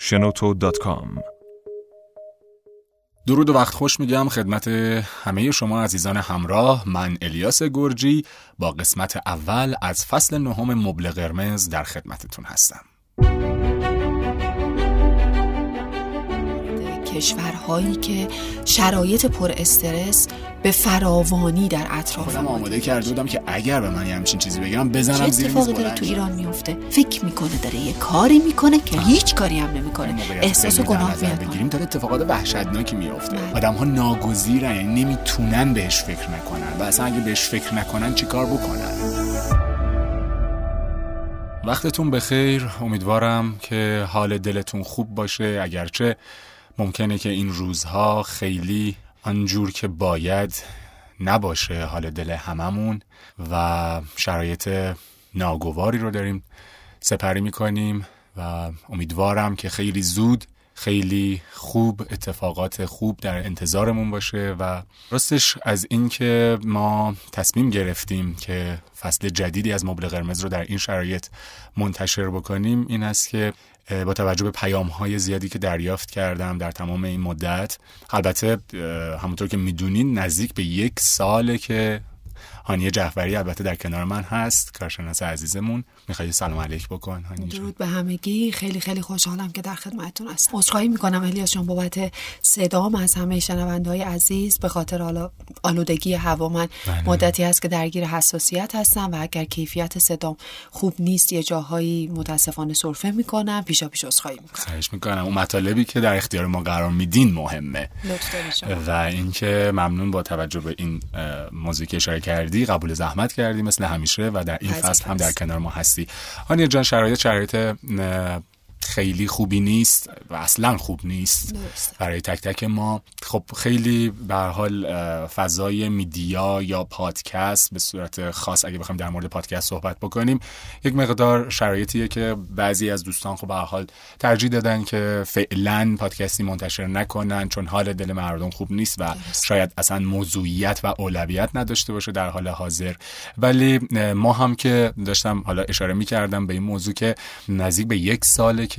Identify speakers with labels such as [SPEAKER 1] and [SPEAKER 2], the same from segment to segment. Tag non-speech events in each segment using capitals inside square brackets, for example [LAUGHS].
[SPEAKER 1] shenoto.com
[SPEAKER 2] درود و وقت خوش میگم خدمت همه شما عزیزان همراه. من الیاس گرجی با قسمت اول از فصل نهم مبل قرمز در خدمتتون هستم.
[SPEAKER 3] کشورهایی که شرایط پر استرس به فراوانی در اطراف
[SPEAKER 2] خودم آماده کرده بودم که اگر به من یه همچین چیزی بگم بزنم
[SPEAKER 3] چه
[SPEAKER 2] زیر میز
[SPEAKER 3] اتفاقی داره
[SPEAKER 2] بلند
[SPEAKER 3] تو. ایران میفته؟ فکر می‌کنه داره یه کاری می‌کنه که هیچ کاری هم نمی‌کنه. احساس گناه میاد.
[SPEAKER 2] بگیریم داره اتفاقات وحشتناکی میفته
[SPEAKER 3] بله.
[SPEAKER 2] آدم ها ناگزیرن یعنی نمی‌تونن بهش فکر نکنن و اصلا اگه بهش فکر نکنن چیکار بکنن؟ وقتتون بخیر. امیدوارم که حال دلتون خوب باشه. اگرچه ممکنه که این روزها خیلی آنجور که باید نباشه حال دل هممون و شرایط ناگواری رو داریم سپری می‌کنیم و امیدوارم که خیلی زود خیلی خوب اتفاقات خوب در انتظارمون باشه و راستش از اینکه ما تصمیم گرفتیم که فصل جدیدی از مبل قرمز رو در این شرایط منتشر بکنیم این است که با توجه به پیام های زیادی که دریافت کردم در تمام این مدت. البته همونطور که می‌دونین نزدیک به یک ساله که هانیه جعفری البته در کنار من هست کارشناس عزیزمون. می‌خوای سلام علیک بکن.
[SPEAKER 3] درود به همگی خیلی خیلی خوشحالم که در خدمتتون هستم عذرخواهی می‌کنم الیاس جان بابت صدام از همه شنونده های عزیز به خاطر آلودگی هوا من
[SPEAKER 2] بله.
[SPEAKER 3] مدتی هست که درگیر حساسیت هستم و اگر کیفیت صدام خوب نیست یه جاهایی متاسفانه سرفه می‌کنم پیشا پیش عذرخواهی می‌کنم
[SPEAKER 2] خواهش می‌کنم اون مطالبی که در اختیار ما قرار میدین مهمه. و اینکه ممنون با توجه به این که اشاره کردی قبول زحمت کردی مثل همیشه و در این فصل هم در. کنار ما هستی آنیا جان شرایط شرایط خیلی خوبی نیست و اصلا خوب نیست. برای تک تک ما خب خیلی به حال فضای میدیا یا پادکست به صورت خاص اگه بخوایم در مورد پادکست صحبت بکنیم یک مقدار شرایطیه که بعضی از دوستان خب به حال ترجیح دادن که فعلا پادکستی منتشر نکنن چون حال دل مردم خوب نیست و. شاید اصلا موضوعیت و اولویت نداشته باشه در حال حاضر ولی ما هم که داشتم حالا اشاره می کردم به این موضوع که نزدیک به یک ساله که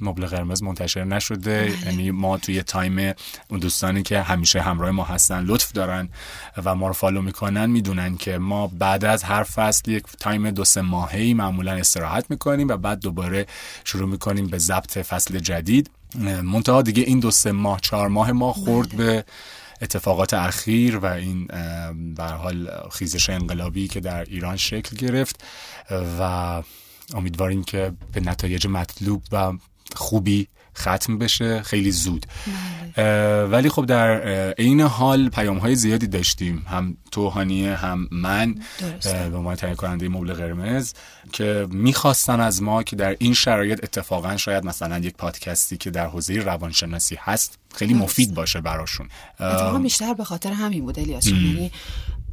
[SPEAKER 2] مبل قرمز منتشر نشده. یعنی ما توی تایم اون دوستانی که همیشه همراه ما هستن لطف دارن و ما رو follow می‌کنن می‌دونن که ما بعد از هر فصل یک time دو سه ماهی معمولا استراحت می‌کنیم و بعد دوباره شروع می‌کنیم به ضبط فصل جدید. منتها دیگه این دو سه ماه چهار ماه ما خورد به اتفاقات اخیر و این به حال خیزش انقلابی که در ایران شکل گرفت و امیدواریم که به نتایج مطلوب و خوبی ختم بشه خیلی زود. اه، ولی خب در عین حال پیام های زیادی داشتیم هم تو هانیه هم من به عنوان تهیه کننده مبل قرمز که می‌خواستن از ما که در این شرایط اتفاقا شاید مثلا یک پادکستی که در حوزه روانشناسی هست خیلی مفید باشه براشون.
[SPEAKER 3] اتفاقا بیشتر به خاطر همین بود الیاس. یعنی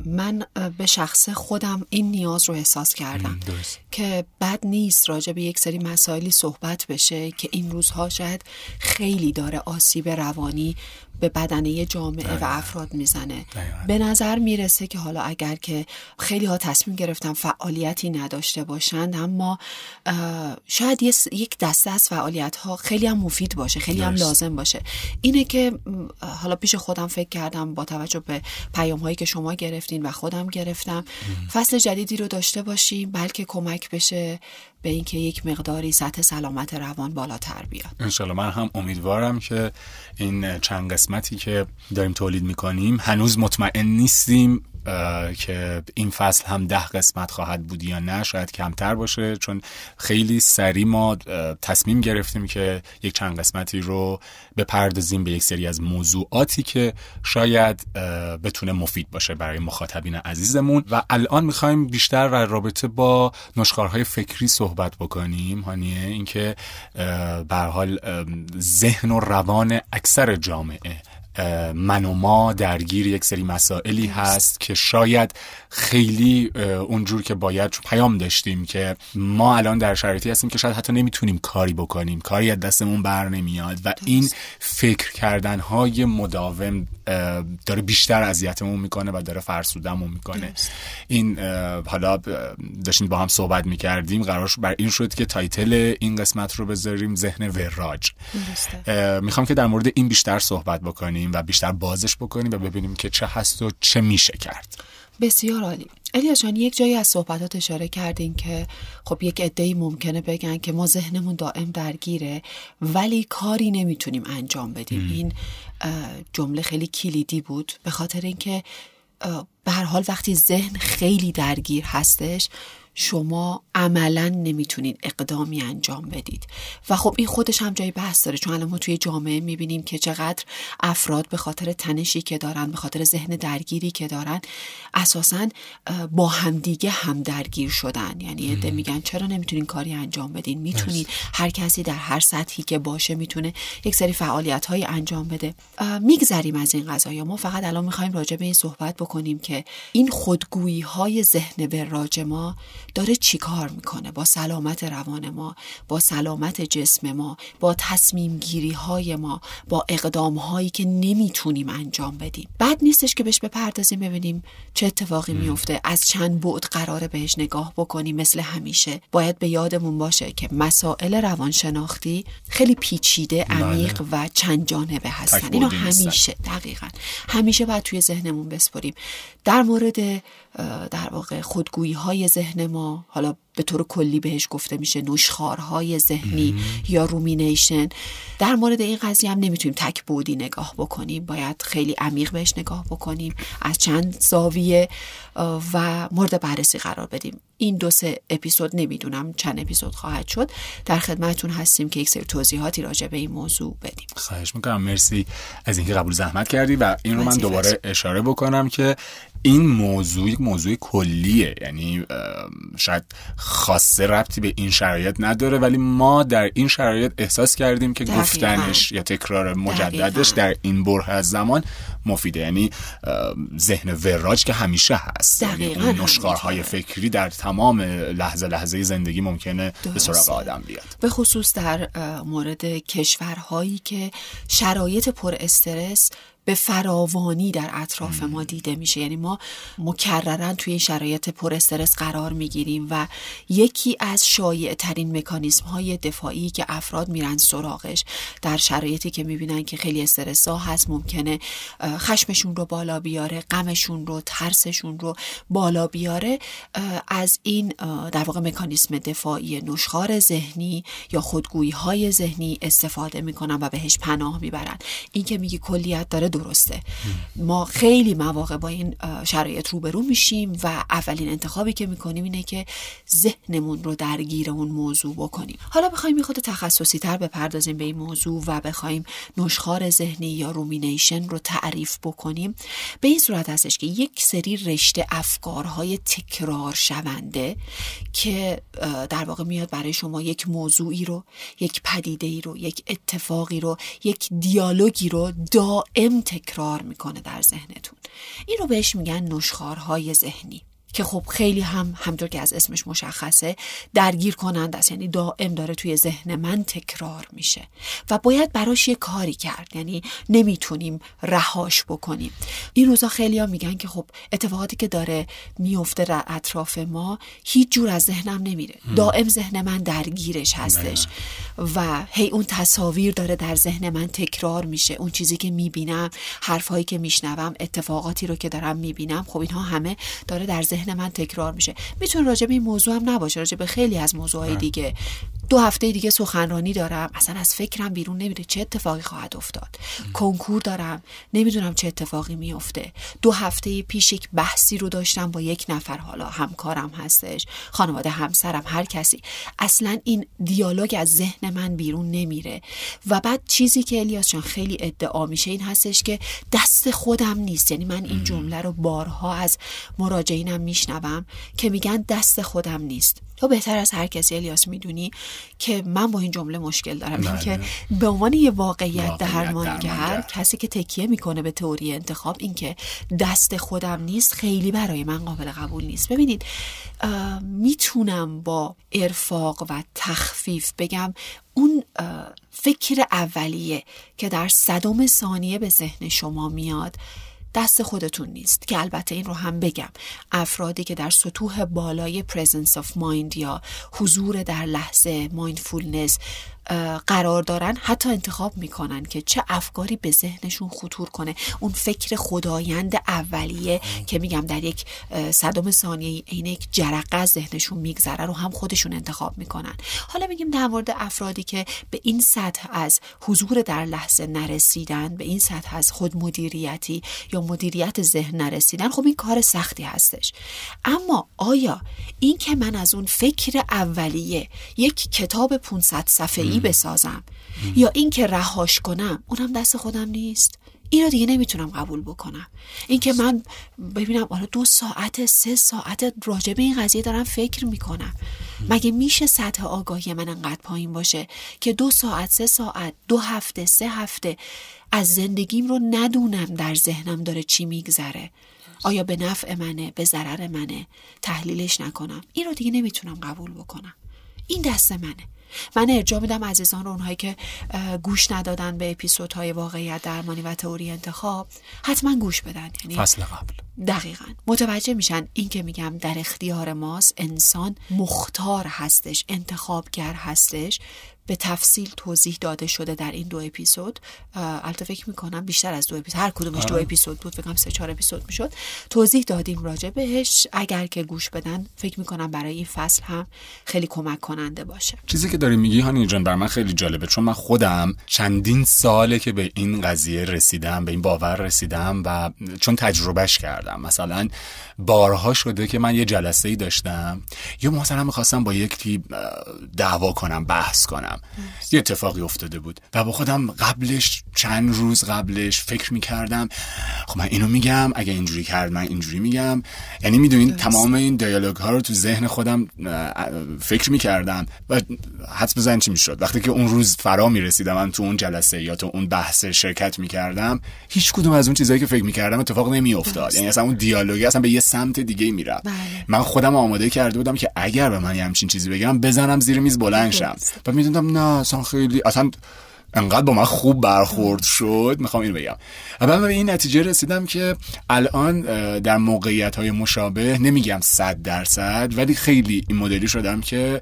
[SPEAKER 3] من به شخص خودم این نیاز رو احساس کردم
[SPEAKER 2] درست.
[SPEAKER 3] که بد نیست راجع به یک سری مسائلی صحبت بشه که این روزها شاید خیلی داره آسیب روانی به بدنه جامعه و افراد می‌زنه. به نظر می‌رسه که حالا اگر که خیلی ها تصمیم گرفتن فعالیتی نداشته باشند اما شاید یک دسته از فعالیت ها خیلی هم مفید باشه خیلی هم. لازم باشه. اینه که حالا پیش خودم فکر کردم با توجه به پیام هایی که شما گرفتین و خودم گرفتم فصل جدیدی رو داشته باشیم بلکه کمک بشه. به اینکه یک مقداری سطح سلامت روان بالاتر بیاد.
[SPEAKER 2] انشالله من هم امیدوارم که این چند قسمتی که داریم تولید می‌کنیم هنوز مطمئن نیستیم که این فصل هم ده قسمت خواهد بود یا نه شاید کمتر باشه چون خیلی سریع ما تصمیم گرفتیم که یک چند قسمتی رو بپردازیم به یک سری از موضوعاتی که شاید بتونه مفید باشه برای مخاطبین عزیزمون. و الان می‌خوایم بیشتر در رابطه با نشخارهای فکری صحبت بکنیم هانیه اینکه به حال ذهن و روان اکثر جامعه من و ما درگیر یک سری مسائلی هست که شاید خیلی اونجور که باید پیام داشتیم که ما الان در شرایطی هستیم که شاید حتی نمی‌تونیم کاری بکنیم. کاری از دستمون بر نمیاد و این فکر کردن های مداوم داره بیشتر اذیتمون می‌کنه و داره فرسودمون می‌کنه. این حالا داشتیم با هم صحبت می‌کردیم قرار بر این شد که تایتل این قسمت رو بذاریم ذهن وراج. می‌خوام که در مورد این بیشتر صحبت بکنیم. و بیشتر بازش بکنیم و ببینیم که چه هست و چه میشه کرد.
[SPEAKER 3] بسیار عالی. الیاشان یک جایی از صحبتات اشاره کردین که خب یک عده‌ای ممکنه بگن که ما ذهنمون دائم درگیره ولی کاری نمی‌تونیم انجام بدیم. این جمله خیلی کلیدی بود. به خاطر اینکه به هر حال وقتی ذهن خیلی درگیر هستش شما عملا نمی‌تونید اقدامی انجام بدید. و خب این خودش هم جای بحث داره چون الان ما توی جامعه می‌بینیم که چقدر افراد به خاطر تنشی که دارن به خاطر ذهن درگیری که دارن اساسا با همدیگه هم درگیر شدن. یعنی عده میگن چرا نمی‌تونین کاری انجام بدین؟ می‌تونید هر کسی در هر سطحی که باشه می‌تونه یک سری فعالیت های انجام بده. میگذریم از این قضايا ما فقط الان می‌خوایم راجع به این صحبت بکنیم که این خودگویی های ذهن وراج ما داره چیکار می‌کنه؟ با سلامت روان ما با سلامت جسم ما با تصمیم گیری های ما با اقدام هایی که نمی‌تونیم انجام بدیم. بعد نیستش که بهش بپردازیم ببینیم چه اتفاقی میفته از چند بعد قراره بهش نگاه بکنیم مثل همیشه. باید به یادمون باشه که مسائل روانشناختی خیلی پیچیده عمیق بله. و چند جانبه هستن. اینو همیشه دقیقا. همیشه باید توی ذهنمون بسپریم. در مورد در واقع خودگویی های ذهن ما حالا به طور کلی بهش گفته میشه نوشخارهای ذهنی یا رومینیشن در مورد این قضیه هم نمی‌تونیم تک بودی نگاه بکنیم. باید خیلی عمیق بهش نگاه بکنیم. از چند زاویه و مورد بررسی قرار بدیم. این دو سه اپیزود نمی‌دونم چند اپیزود خواهد شد. در خدمتتون هستیم که یک سری توضیحاتی راجع به این موضوع بدیم.
[SPEAKER 2] خواهش می‌کنم. مرسی از اینکه قبول زحمت کردی و این رو من دوباره اشاره بکنم که این موضوع یک موضوع کلیه. یعنی شاید خاصه ربطی به این شرایط نداره ولی ما در این شرایط احساس کردیم که گفتنش یا تکرار مجددش در این بره از زمان مفیده. یعنی ذهن وراج که همیشه هست. یعنی اون نشخارهای فکری در تمام لحظه لحظه زندگی ممکنه به سراغ آدم بیاد.
[SPEAKER 3] به خصوص در مورد کشورهایی که شرایط پر استرس به فراوانی در اطراف ما دیده میشه. یعنی ما مکررن توی این شرایط پر استرس قرار می‌گیریم و یکی از شایع ترین مکانیزم های دفاعی که افراد میرن سراغش در شرایطی که می‌بینن که خیلی استرسا هست ممکنه خشمشون رو بالا بیاره غمشون رو ترسشون رو بالا بیاره از این در واقع مکانیزم دفاعی نشخار ذهنی یا خودگویی های ذهنی استفاده می‌کنن و بهش پناه می‌برن. این که میگی کلیت داره درسته. ما خیلی مواقع با این شرایط روبرو میشیم و اولین انتخابی که می‌کنیم اینه که ذهنمون رو درگیر اون موضوع بکنیم. حالا بخوایم خود تخصصی تر بپردازیم به این موضوع و بخوایم نشخار ذهنی یا رومینیشن رو تعریف بکنیم. به این صورت هستش که یک سری رشته افکارهای تکرار شونده که در واقع میاد برای شما یک موضوعی رو یک پدیده ای رو یک اتفاقی رو یک دیالوگی رو دائم تکرار می‌کنه در ذهنتون. این رو بهش میگن نشخارهای ذهنی. که خب خیلی هم همطور که از اسمش مشخصه درگیر کنند است. یعنی دائم داره توی ذهن من تکرار میشه و باید براش یه کاری کرد. یعنی نمی‌تونیم رهاش بکنیم. این روزا خیلی ها میگن که خب اتفاقاتی که داره میفته در اطراف ما هیچ جور از ذهنم نمیره. دائم ذهن من درگیرش هستش و هی اون تصاویر داره در ذهن من تکرار میشه. اون چیزی که می‌بینم حرفهایی که میشنوم اتفاقاتی رو که دارم می‌بینم خب اینها همه داره در ذهن من تکرار میشه. می‌تونه راجع به این موضوع هم نباشه راجع به خیلی از موضوعهای دیگه. دو هفته دیگه سخنرانی دارم. اصلا از فکرم بیرون نمیره. چه اتفاقی خواهد افتاد؟ کنکور دارم. نمی‌دونم چه اتفاقی میفته. دو هفته پیش یک بحثی رو داشتم با یک نفر. حالا همکارم هستش خانواده همسرم هر کسی. اصلا این دیالوگ از ذهن من بیرون نمیره. و بعد چیزی که الیاس جان خیلی ادعا میشه این هستش که دست خودم نیست. یعنی من این جمله رو بارها از مراجعینم میشنوم که میگن دست خودم نیست. تو بهتر از هر کسی الیاس می‌دونی که من با این جمله مشکل دارم
[SPEAKER 2] بله.
[SPEAKER 3] که به عنوان یه واقعیت
[SPEAKER 2] واقعیت
[SPEAKER 3] درمانگر
[SPEAKER 2] درمانگر.
[SPEAKER 3] کسی که تکیه می‌کنه به تئوری انتخاب این که دست خودم نیست خیلی برای من قابل قبول نیست ببینید می‌تونم با ارفاق و تخفیف بگم اون فکر اولیه که در صدم ثانیه به ذهن شما میاد دست خودتون نیست که البته این رو هم بگم. افرادی که در سطوح بالای presence of mind یا حضور در لحظه اه، قرار دارن حتی انتخاب می‌کنن که چه افکاری به ذهنشون خطور کنه. اون فکر خدایند اولیه که میگم در یک صدم ثانیه عین یک جرقه از ذهنشون میگذره رو هم خودشون انتخاب می‌کنن. حالا میگیم در مورد افرادی که به این سطح از حضور در لحظه نرسیدن به این سطح از خودمدیریتی یا مدیریت ذهن نرسیدن خب این کار سختی هستش. اما آیا این که من از اون فکر اولیه یک کتاب 500 صفحه‌ای بسازم. یا این که رهاش کنم اونم دست خودم نیست. این رو دیگه نمی‌تونم قبول بکنم. این که من ببینم حالا دو ساعت سه ساعت راجع به این قضیه دارم فکر می‌کنم. مگه میشه سطح آگاهی من انقدر پایین باشه که دو ساعت سه ساعت دو هفته سه هفته از زندگیم رو ندونم در ذهنم داره چی میگذره؟ آیا به نفع منه به ضرر منه؟ تحلیلش نکنم. این رو دیگه نمی‌تونم قبول بکنم. این دست منه. من ارجاع میدم عزیزان رو اونهایی که گوش ندادن به اپیزودهای واقعیت درمانی و تئوری انتخاب حتما گوش بدن. یعنی
[SPEAKER 2] فصل قبل.
[SPEAKER 3] دقیقا. متوجه میشن این که میگم در اختیار ماست انسان مختار هستش انتخابگر هستش. به تفصیل توضیح داده شده در این دو اپیزود. البته فکر می‌کنم بیشتر از دو اپیزود هر کدومش دو اپیزود بود فکر کنم سه چهار اپیزود می‌شد. توضیح دادیم راجع بهش. اگر که گوش بدن فکر می‌کنم برای این فصل هم خیلی کمک کننده باشه.
[SPEAKER 2] چیزی که داری میگی هانی جان بر من خیلی جالبه چون من خودم چندین ساله که به این قضیه رسیدم به این باور رسیدم و چون تجربهش کردم. مثلا بارها شده که من یه جلسه ای داشتم یا مثلا می‌خواستم با یکی دعوا کنم بحث کنم. یه اتفاقی افتاده بود و با خودم قبلش چند روز قبلش فکر می‌کردم خب من اینو میگم اگه اینجوری کرد من اینجوری میگم. یعنی می‌دونین تمام این دیالوگ ها رو تو ذهن خودم فکر می‌کردم و حدس بزن چی می‌شد. وقتی که اون روز فرا می‌رسیدم من تو اون جلسه یا تو اون بحث شرکت می‌کردم هیچ کدوم از اون چیزایی که فکر می‌کردم اتفاق نمیافتاد. یعنی اصلا اون دیالوگ اصلا به یه سمت دیگه می‌رفت.
[SPEAKER 3] بله.
[SPEAKER 2] من خودم آماده کرده بودم که اگر به من یه همچین چیزی بگم بزنم زیر میز بلند شم. و می‌دونم نه اصلا خیلی اصلا انقدر با من خوب برخورد شد می‌خوام اینو بگم. و به این نتیجه رسیدم که الان در موقعیت های مشابه نمیگم صد درصد ولی خیلی این مدلی شدم که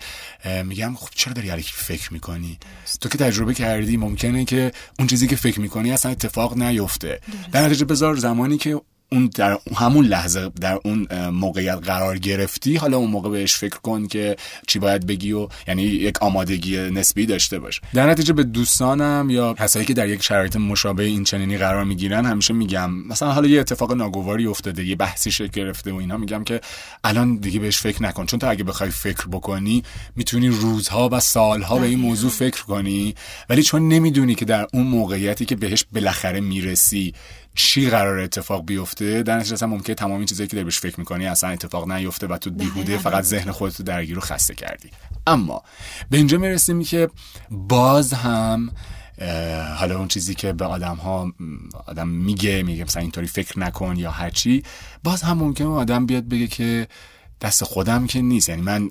[SPEAKER 2] میگم خب چرا داری علیکی فکر می‌کنی؟ تو که تجربه کردی ممکنه که اون چیزی که فکر می‌کنی اصلا اتفاق نیفته. در نتیجه بذار زمانی که اون در همون لحظه در اون موقعیت قرار گرفتی حالا اون موقع بهش فکر کن که چی باید بگی و یعنی یک آمادگی نسبی داشته باش. در نتیجه به دوستانم یا کسایی که در یک شرایط مشابه این چنینی قرار می‌گیرن همیشه میگم مثلا حالا یه اتفاق ناگواری افتاده یه بحثی شکل گرفته و اینا میگم که الان دیگه بهش فکر نکن. چون تو اگه بخوای فکر بکنی می‌تونی روزها و سالها به این موضوع فکر کنی ولی چون نمی‌دونی که در اون موقعیتی که بهش بالاخره می‌رسی چی قرار اتفاق بیفته در نتیجه اصلا ممکنه تمام این چیزایی که داری بهش فکر می‌کنی اصلا اتفاق نیفته و تو بیهوده
[SPEAKER 3] دقیقاً.
[SPEAKER 2] فقط ذهن خودت رو درگیر و خسته کردی اما به اینجا می‌رسیم که باز هم حالا اون چیزی که به آدم ها آدم میگه میگه مثلا اینطوری فکر نکن یا هرچی باز هم ممکنه آدم بیاد بگه که دست خودم که نیست. یعنی من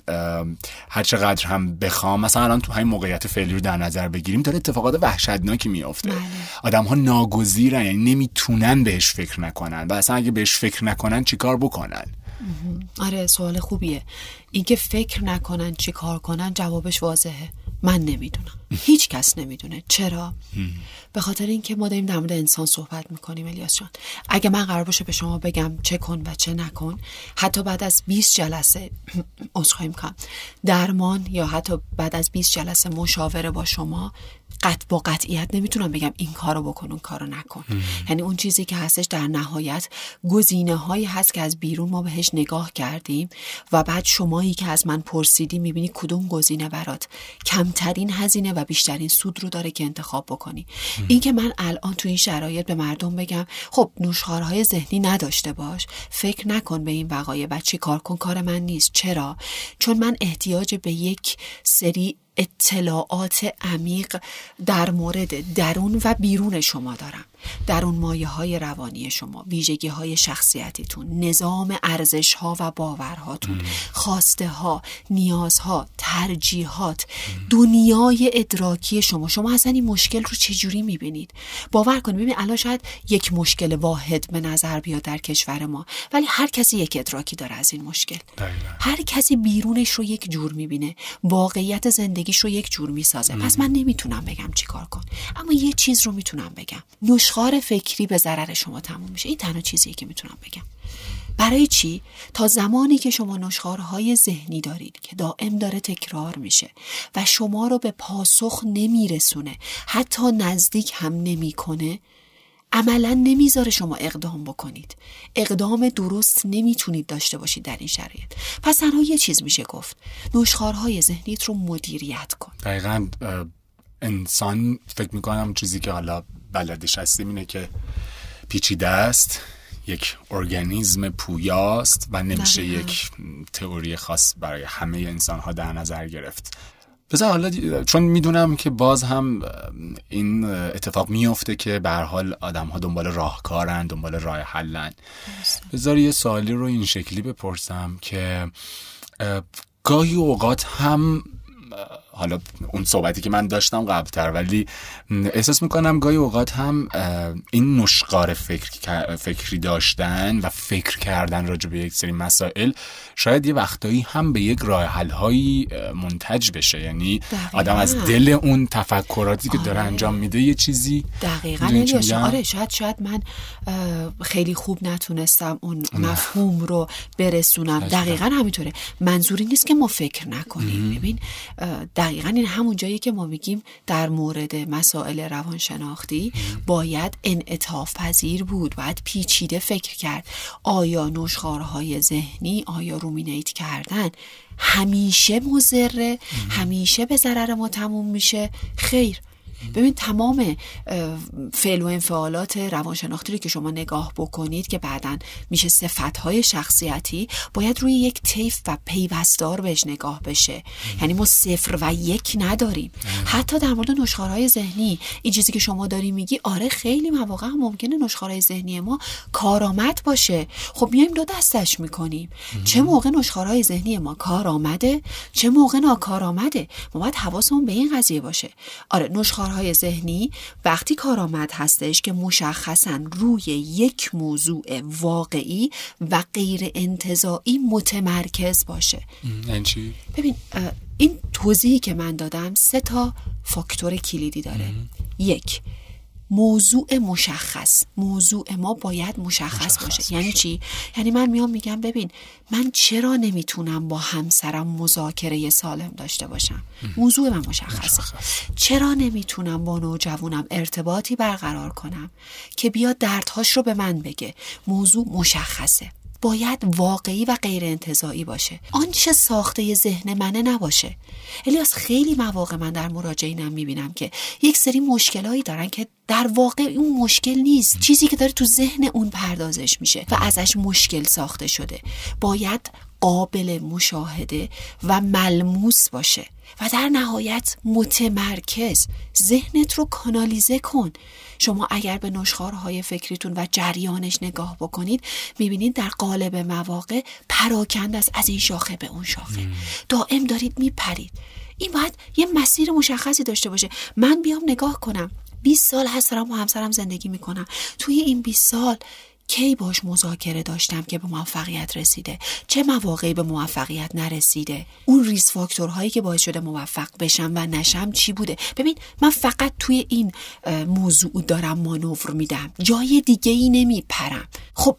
[SPEAKER 2] هر چقدر هم بخوام مثلا الان تو همین موقعیت فعلی رو در نظر بگیریم داره اتفاقات وحشتناکی میافته.
[SPEAKER 3] بله.
[SPEAKER 2] آدم ها ناگزیرن یعنی نمی‌تونن بهش فکر نکنن. و اصلا اگه بهش فکر نکنن چیکار بکنن؟
[SPEAKER 3] آره سوال خوبیه. اینکه فکر نکنن چی کار کنن جوابش واضحه. من نمی‌دونم. هیچ کس نمی‌دونه. چرا؟ به خاطر اینکه ما داریم در مورد انسان صحبت می‌کنیم الیاس جان. اگه من قرار باشه به شما بگم چه کن و چه نکن حتی بعد از 20 جلسه [CLEARS THROAT] عذرخواهی می‌کنم. درمان یا حتی بعد از 20 جلسه مشاوره با شما قط با قطعیت نمی‌تونم بگم این کارو بکن اون کارو نکن. یعنی اون چیزی که هستش در نهایت گزینه هایی هست که از بیرون ما بهش نگاه کردیم و بعد شمایی که از من پرسیدی می‌بینی کدوم گزینه برات کمترین هزینه و بیشترین سود رو داره که انتخاب بکنی. این که من الان تو این شرایط به مردم بگم خب نوشخارهای ذهنی نداشته باش. فکر نکن به این وقایع و چی کار کن کار من نیست. چرا؟ چون من احتیاج به یک سری اطلاعات عمیق در مورد درون و بیرون شما دارم. در اون مایه های روانی شما ویژگی های شخصیتیتون نظام ارزش ها و باورهاتون خواسته ها نیازها ترجیحات دنیای ادراکی شما. شما اصلا این مشکل رو چجوری می‌بینید؟ باور کنید ببین الان شاید یک مشکل واحد به نظر بیاد در کشور ما ولی هر کسی یک ادراکی داره از این مشکل. هر کسی بیرونش رو یک جور می‌بینه واقعیت زندگیش رو یک جور می‌سازه. پس من نمی‌تونم بگم چیکار کن اما یه چیز رو می‌تونم بگم. نشخار فکری به ضرر شما تموم میشه. این تنها چیزیه که می‌تونم بگم. برای چی؟ تا زمانی که شما نشخارهای ذهنی دارید که دائم داره تکرار میشه و شما رو به پاسخ نمیرسونه حتی نزدیک هم نمی‌کنه عملا نمی‌ذاره شما اقدام بکنید. اقدام درست نمی‌تونید داشته باشید در این شرایط. پس تنها یه چیز میشه گفت. نشخارهای ذهنیت رو مدیریت کن.
[SPEAKER 2] دقیقا انسان فکر می‌کنم چیزی که حالا بلدش هستیم اینه که پیچیده است یک ارگانیزم پویاست و نمیشه یک تئوری خاص برای همه انسان ها در نظر گرفت. بذار حالا چون می‌دونم که باز هم این اتفاق میفته که به حال آدم ها دنبال راهکارن دنبال راه حلن. بذار یه سوالی رو این شکلی بپرسم که گاهی اوقات هم حالا اون صحبتی که من داشتم قبلتر ولی احساس می‌کنم گاهی اوقات هم این نشقار فکر فکری داشتن و فکر کردن راجع به یک سری مسائل شاید یه وقتایی هم به یک راه حل هایی منتج بشه. یعنی آدم از دل اون تفکراتی که داره آره. انجام میده یه چیزی.
[SPEAKER 3] دقیقا. آره شاید شاید من خیلی خوب نتونستم اون مفهوم رو برسونم. دقیقا همینطوره. منظوری نیست که ما فکر نکنیم. ببین دقیقا این همون جایی که ما میگیم در مورد مسائل روانشناختی باید انعطاف پذیر بود باید پیچیده فکر کرد. آیا نشخارهای ذهنی آیا رومینیت کردن همیشه مزره همیشه به ضرر ما تموم میشه؟ خیر. ببین تمام فعل و انفعالات روانشناختی رو که شما نگاه بکنید که بعدا میشه های شخصیتی باید روی یک طیف و پیوستار بهش نگاه بشه. یعنی ما صفر و یک نداریم. حتی در مورد نشخارهای ذهنی این چیزی که شما داری میگی آره خیلی مواقع هم ممکنه نشخارهای ذهنی ما کارآمد باشه. خب میایم دو دستش می‌کنیم. چه موقع نشخارهای ذهنی ما کار آمده چه موقع ناکارآمده؟ ما باید حواسمون به این قضیه باشه. آره نشخار های ذهنی وقتی کارآمد هستش که مشخصا روی یک موضوع واقعی و غیر انتظاعی متمرکز باشه.
[SPEAKER 2] یعنی
[SPEAKER 3] ببین این توضیحی که من دادم سه تا فاکتور کلیدی داره. یک موضوع مشخص. موضوع ما باید مشخص, باشه. یعنی چی؟ یعنی من میام میگم ببین من چرا نمی‌تونم با همسرم مذاکره سالم داشته باشم؟ موضوع من مشخصه. چرا نمی‌تونم با نوجوانم ارتباطی برقرار کنم که بیا دردهاش رو به من بگه؟ موضوع مشخصه. باید واقعی و غیر انتظایی باشه. آنچه ساخته ذهن منه نباشه. الیاس خیلی مواقع من در مراجعینم می‌بینم که یک سری مشکلایی دارن که در واقع اون مشکل نیست. چیزی که داره تو ذهن اون پردازش میشه و ازش مشکل ساخته شده. باید قابل مشاهده و ملموس باشه. و در نهایت متمرکز. ذهنت رو کانالیزه کن. شما اگر به نشخارهای فکریتون و جریانش نگاه بکنید می‌بینید در قالب مواقع پراکند است از این شاخه به اون شاخه. دائم دارید میپرید. این باید یه مسیر مشخصی داشته باشه. من بیام نگاه کنم. 20 سال هست دارم با همسرم زندگی می‌کنم. توی این 20 سال کی باش مذاکره داشتم که به موفقیت رسیده؟ چه مواقعی به موفقیت نرسیده؟ اون ریس فاکتورهایی که باعث شده موفق بشم و نشم چی بوده؟ ببین من فقط توی این موضوع دارم مانور میدم. جای دیگه ای نمیپرم. خب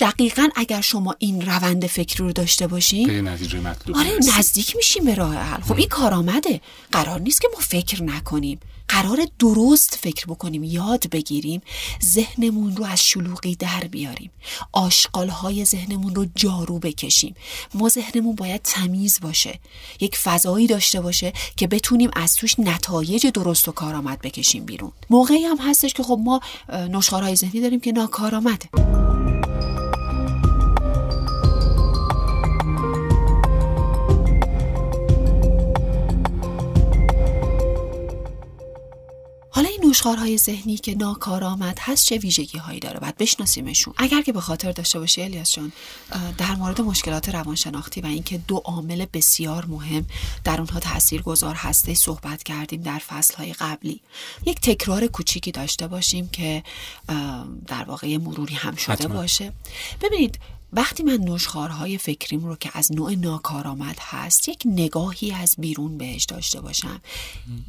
[SPEAKER 3] دقیقا اگر شما این روند فکری رو داشته باشین
[SPEAKER 2] به نتیجه مطلوب
[SPEAKER 3] آره نزدیک میشیم به راه حل. خب این کارآمده. قرار نیست که ما فکر نکنیم. قرار درست فکر بکنیم یاد بگیریم ذهنمون رو از شلوغی در بیاریم. آشغالهای ذهنمون رو جارو بکشیم. ما ذهنمون باید تمیز باشه. یک فضایی داشته باشه که بتونیم از توش نتایج درست و کارآمد بکشیم بیرون. موقعی هم هستش که خب ما نشخارهای ذهنی داریم که ناکارآمده. حالا این نوشخارهای ذهنی که ناکارآمد هست چه ویژگی هایی داره؟ باید بشناسیمشون. اگر که به خاطر داشته باشی الیاس جان در مورد مشکلات روانشناختی و اینکه دو عامل بسیار مهم در اونها تاثیر گذار هسته صحبت کردیم در فصل های قبلی. یک تکرار کوچیکی داشته باشیم که در واقع مروری هم شده باشه. ببینید وقتی من نوشخارهای فکریم رو که از نوع ناکارآمد هست یک نگاهی از بیرون بهش داشته باشم.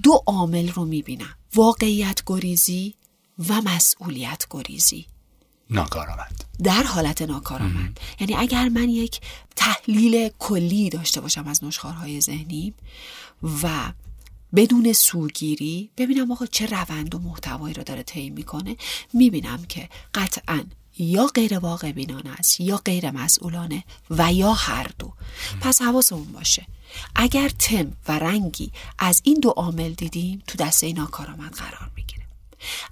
[SPEAKER 3] دو عامل رو می‌بینم. واقعیت گریزی و مسئولیت گریزی.
[SPEAKER 2] ناکارآمد.
[SPEAKER 3] در حالت ناکارآمد. یعنی اگر من یک تحلیل کلی داشته باشم از نوشخارهای ذهنی و بدون سوگیری ببینم آقا چه روند و محتوایی رو داره طی می‌کنه می‌بینم که قطعا یا غیر واقع بینانه است یا غیر مسئولانه و یا هر دو. پس حواسمون باشه. اگر تم و رنگی از این دو عامل دیدیم تو دسته ناکارآمد قرار می‌گیره.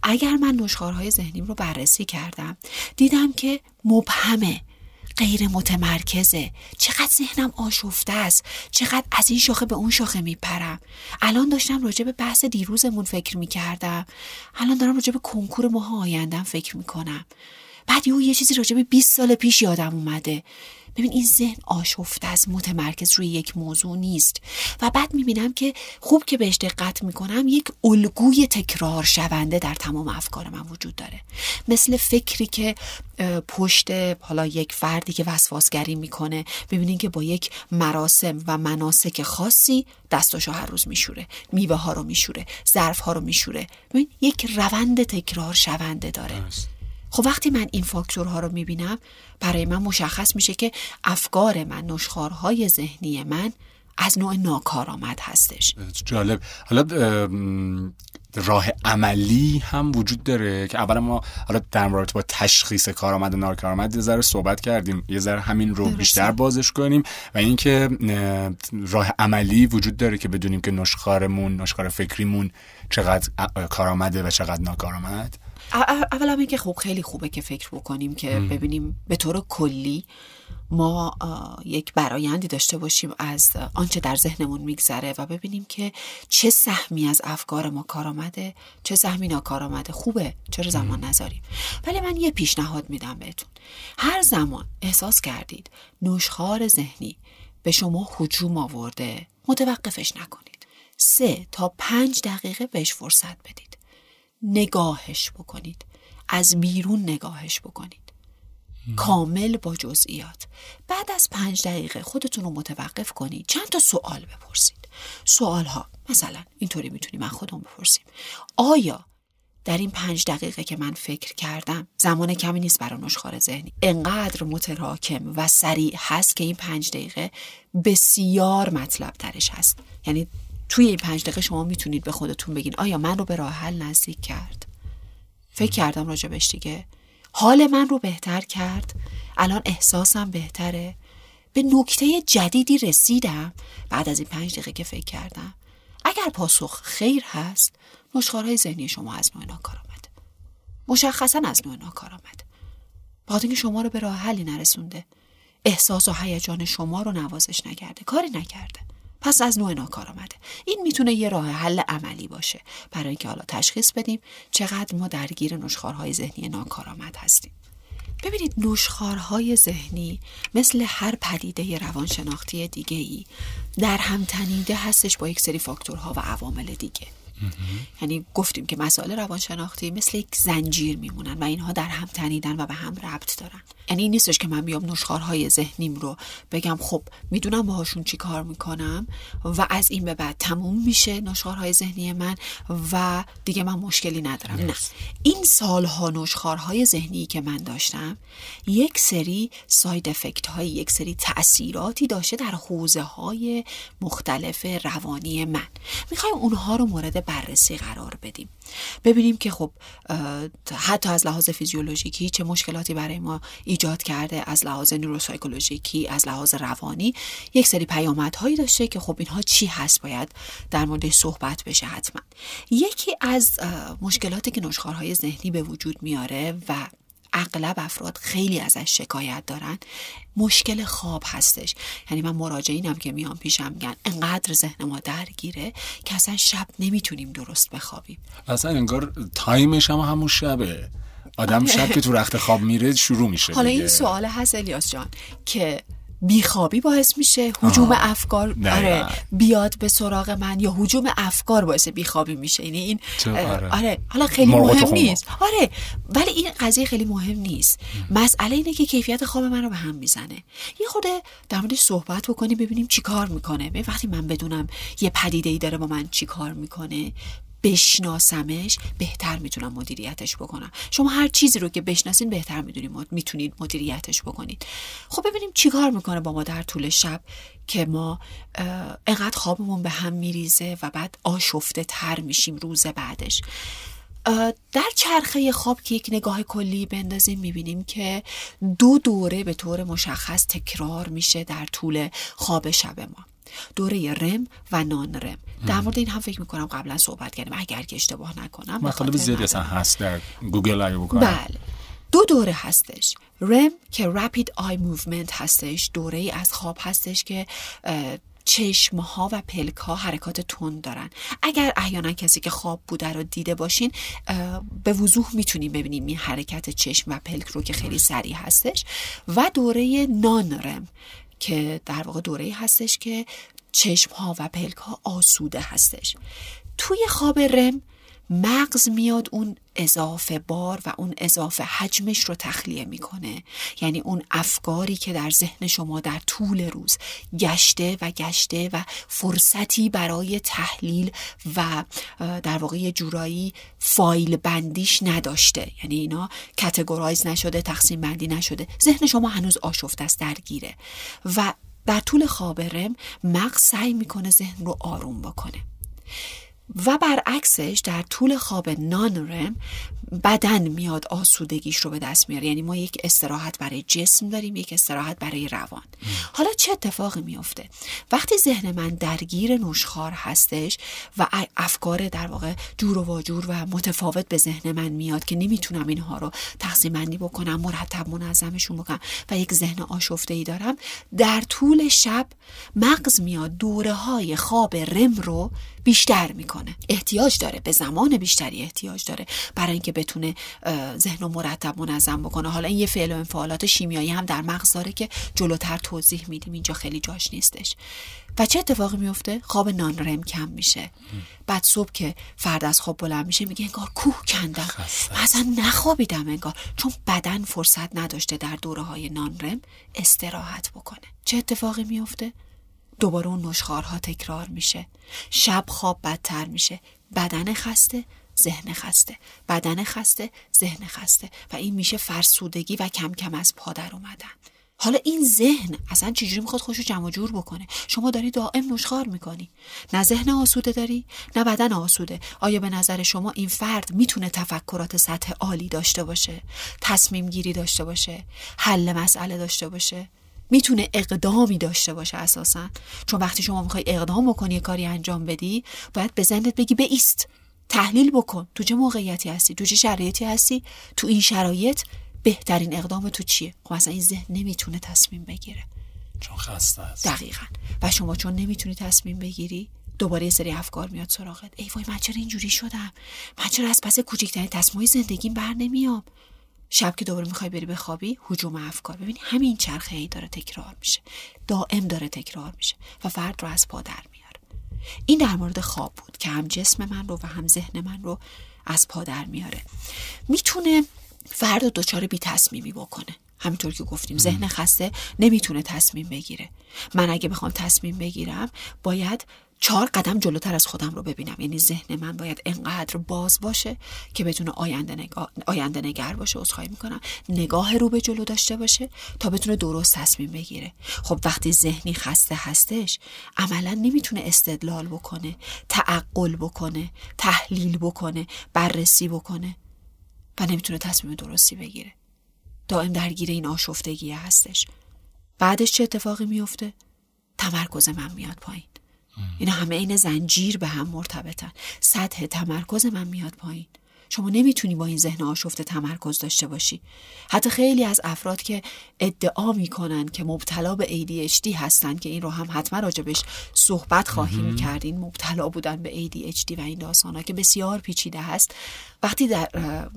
[SPEAKER 3] اگر من نشخارهای ذهنیم رو بررسی کردم دیدم که مبهمه غیر متمرکزه. چقدر ذهنم آشفته است چقدر از این شاخه به اون شاخه میپرم. الان داشتم راجع به بحث دیروزمون فکر می‌کردم. الان دارم راجع به کنکور ماه آیندم فکر می‌کنم. بعد یه چیزی راجع به 20 سال پیش یادم اومده. ببین این ذهن آشفته از متمرکز روی یک موضوع نیست. و بعد می‌بینم که خوب که بهش دقت می‌کنم یک الگوی تکرار شونده در تمام افکار من وجود داره. مثل فکری که پشت حالا یک فردی که وسواسگری می‌کنه ببینین که با یک مراسم و مناسک خاصی دستاشو هر روز میشوره میوه ها رو میشوره ظرف ها رو میشوره. ببین یک روند تکرار شونده داره. خب وقتی من این فاکتورها رو می‌بینم برای من مشخص میشه که افکار من نشخارهای ذهنی من از نوع ناکارآمد هستش.
[SPEAKER 2] جالب. حالا راه عملی هم وجود داره که اولا ما حالا در مورد با تشخیص کارآمد و ناکارآمد یه ذره صحبت کردیم. یه ذره همین رو بیشتر بازش کنیم. و اینکه راه عملی وجود داره که بدونیم که نشخارمون نشخار فکریمون چقدر کارآمده و چقدر ناکارآمد.
[SPEAKER 3] اولا اینکه خوب خیلی خوبه که فکر بکنیم که ببینیم به طور کلی ما یک برایندی داشته باشیم از آنچه در ذهنمون میگذره و ببینیم که چه سهمی از افکار ما کار آمده چه سهمی ناکار آمده خوبه چرا زمان نذاریم؟ ولی من یه پیشنهاد میدم بهتون. هر زمان احساس کردید نوشخار ذهنی به شما حجوم آورده متوقفش نکنید. سه تا پنج دقیقه بهش فرصت بدید. نگاهش بکنید. از بیرون نگاهش بکنید. کامل با جزئیات. بعد از پنج دقیقه خودتون رو متوقف کنید. چند تا سوال بپرسید. سوال ها مثلا اینطوری می‌تونیم من خودم بپرسیم. آیا در این پنج دقیقه که من فکر کردم زمان کمی نیست برای نشخار ذهنی انقدر متراکم و سریع هست که این پنج دقیقه بسیار مطلب ترش هست؟ یعنی توی این پنج دقیقه شما می‌تونید به خودتون بگین آیا من رو به راه حل نزدیک کرد؟ فکر کردم راجبش دیگه. حال من رو بهتر کرد. الان احساسم بهتره. به نکته جدیدی رسیدم بعد از این پنج دقیقه که فکر کردم. اگر پاسخ خیر هست نشخارهای ذهنی شما از نوع ناکار آمده مشخصا از نوع ناکار آمده بعد اینکه شما رو به راه حلی نرسونده. احساس و هیجان شما رو نوازش نکرده. کاری نکرده. پس از نوع ناکار آمده. این می‌تونه یه راه حل عملی باشه. برای اینکه حالا تشخیص بدیم چقدر ما درگیر نشخارهای ذهنی ناکارآمد هستیم. ببینید نشخارهای ذهنی مثل هر پدیده روانشناختی دیگه ای در هم تنیده هستش با یک سری فاکتورها و عوامل دیگه. یعنی گفتیم که مسائل روانشناختی مثل یک زنجیر میمونن و اینها در هم تنیدن و به هم ربط دارن. یعنی این نیستش که من بیام نشخارهای ذهنیم رو بگم خب می‌دونم باهاشون چی کار می‌کنم و از این به بعد تموم میشه نشخارهای ذهنی من و دیگه من مشکلی ندارم. نه. این سالها نشخارهای ذهنی که من داشتم یک سری ساید افکت های یک سری تاثیراتی داشته در حوزه های مختلف روانی من. می‌خوایم اونها رو مورد بررسی قرار بدیم. ببینیم که خب حتی از لحاظ فیزیولوژیکی چه مشکلاتی برای ما ایجاد کرده از لحاظ نوروسایکولوژیکی از لحاظ روانی. یک سری پیامدهایی داشته که خب اینها چی هست؟ باید در مورد صحبت بشه حتما. یکی از مشکلاتی که نشخارهای ذهنی به وجود میاره و اغلب افراد خیلی ازش شکایت دارن. مشکل خواب هستش. یعنی من مراجعینم که میان پیشم میگن انقدر ذهن ما درگیره که اصلا شب نمی‌تونیم درست بخوابیم.
[SPEAKER 2] اصلا انگار تایمش هم همون شبه. آدم آره. شب که تو رخت خواب میره شروع میشه
[SPEAKER 3] حالا این سوال هست الیاس جان که بیخوابی باعث میشه حجوم افکار آره بیاد به سراغ من یا حجوم افکار باعث بیخوابی میشه. یعنی این آره. آره. حالا خیلی مهم نیست. آره ولی این قضیه خیلی مهم نیست. مسئله اینه که کیفیت خواب من رو به هم می‌زنه. یه خود در موردش صحبت بکنیم ببینیم چی کار می‌کنه. وقتی من بدونم یه پدیده ای داره با من چی کار می‌کنه بشناسمش بهتر می‌تونم مدیریتش بکنم. شما هر چیزی رو که بشناسین بهتر می‌دونید می‌تونید مدیریتش بکنید. خب ببینیم چیکار می‌کنه با ما در طول شب که ما انقدر خوابمون به هم میریزه و بعد آشفته تر میشیم روز بعدش. در چرخه خواب که یک نگاه کلی بندازیم می‌بینیم که دو دوره به طور مشخص تکرار میشه در طول خواب شب ما. دوره رم و نان رم. در مورد این هم فکر می‌کنم قبلا صحبت کردیم. اگر که اشتباه نکنم
[SPEAKER 2] مطالب زیادی اصلا هست در گوگل اگه بکنم.
[SPEAKER 3] بله. دو دوره هستش. REM که rapid eye movement هستش. دوره ای از خواب هستش که چشم ها و پلک ها حرکات تند دارن. اگر احیانا کسی که خواب بوده رو دیده باشین به وضوح می‌تونیم ببینیم این حرکت چشم و پلک رو که خیلی سریع هستش. و دوره non-REM. که در واقع دوره هستش که چشم ها و پلک ها آسوده هستش. توی خواب رم مغز میاد اون اضافه بار و اون اضافه حجمش رو تخلیه می‌کنه. یعنی اون افکاری که در ذهن شما در طول روز گشته و گشته و فرصتی برای تحلیل و در واقع یه جورایی فایل بندیش نداشته. یعنی اینا کتگورایز نشده تقسیم بندی نشده. ذهن شما هنوز آشفته است درگیره. و در طول خواب رم مغز سعی می‌کنه ذهن رو آروم بکنه. و برعکسش در طول خواب نان رم بدن میاد آسودگیش رو به دست میاره. یعنی ما یک استراحت برای جسم داریم یک استراحت برای روان. حالا چه اتفاقی میفته وقتی ذهن من درگیر نوشخار هستش و افکار در واقع جور و واجور و متفاوت به ذهن من میاد که نمی‌تونم اینها رو تقسیم بندی بکنم مرتب منظمشون بکنم و یک ذهن آشفته ای دارم در طول شب مغز میاد دوره های خواب رم رو بیشتر می‌کنه. احتیاج داره به زمان بیشتری احتیاج داره برای اینکه بتونه ذهن رو مرتب منظم بکنه. حالا این یه فعل و انفعالات شیمیایی هم در مغز داره که جلوتر توضیح میدیم. اینجا خیلی جاش نیستش. و چه اتفاقی میفته؟ خواب نان رم کم میشه. بعد صبح که فرد از خواب بلند میشه میگه انگار کوه کندم. اصلا نخوابیدم انگار. چون بدن فرصت نداشته در دوره های نان رم استراحت بکنه. چه اتفاقی میفته؟ دوباره اون نشخارها تکرار میشه. شب خواب بدتر میشه. بدن خسته ذهن خسته. بدن خسته ذهن خسته. و این میشه فرسودگی و کم کم از پا در اومدن. حالا این ذهن اصلا چجوری می‌خواد خوش جمع جور بکنه؟ شما داری دائم نشخار می‌کنی. نه ذهن آسوده داری نه بدن آسوده. آیا به نظر شما این فرد می‌تونه تفکرات سطح عالی داشته باشه؟ تصمیم گیری داشته باشه؟ حل مسئله داشته باشه؟ می‌تونه اقدامی داشته باشه اساسا. چون وقتی شما می‌خوای اقدام بکنی کاری انجام بدی باید به ذهنت بگی به ایست. تحلیل بکن. تو چه موقعیتی هستی؟ تو چه شرایطی هستی؟ تو این شرایط بهترین اقدام تو چیه؟ خب اصلا این ذهن نمی‌تونه تصمیم بگیره.
[SPEAKER 2] چون خسته است
[SPEAKER 3] دقیقا. و شما چون نمی‌تونی تصمیم بگیری دوباره یه سری افکار میاد سراغت. ای وای من چرا اینجوری شدم؟ من چرا از پس کوچکترین تصمیمای زندگیم بر نمیام؟ شب که دوباره می‌خوای بری بخوابی حجوم افکار. ببین همین چرخه ای داره تکرار میشه. دائم داره تکرار میشه و فرد رو از پا در میاره. این در مورد خواب بود که هم جسم من رو و هم ذهن من رو از پا در میاره. می‌تونه فرد رو دچار بی تصمیمی بکنه. همینطور که گفتیم ذهن خسته نمی‌تونه تصمیم بگیره. من اگه بخوام تصمیم بگیرم باید چهار قدم جلوتر از خودم رو ببینم. یعنی ذهن من باید انقدر باز باشه که بتونه آینده, نگاه، آینده نگر باشه عذرخواهی می‌کنم. نگاه رو به جلو داشته باشه تا بتونه درست تصمیم بگیره. خب وقتی ذهنی خسته هستش عملا نمی‌تونه استدلال بکنه تعقل بکنه تحلیل بکنه بررسی بکنه و نمی‌تونه تصمیم درستی بگیره. دائم درگیر این آشفتگی هستش. بعدش چه اتفاقی میفته تمرکز من میاد پایین. اینا همه این زنجیر به هم مرتبطن. سطح تمرکز من میاد پایین. شما نمی‌تونی با این ذهن آشفته تمرکز داشته باشی. حتی خیلی از افراد که ادعا می‌کنن که مبتلا به ADHD هستن که این رو هم حتما راجبش صحبت خواهیم کردین. مبتلا بودن به ADHD و این داستان ها که بسیار پیچیده هست. وقتی در,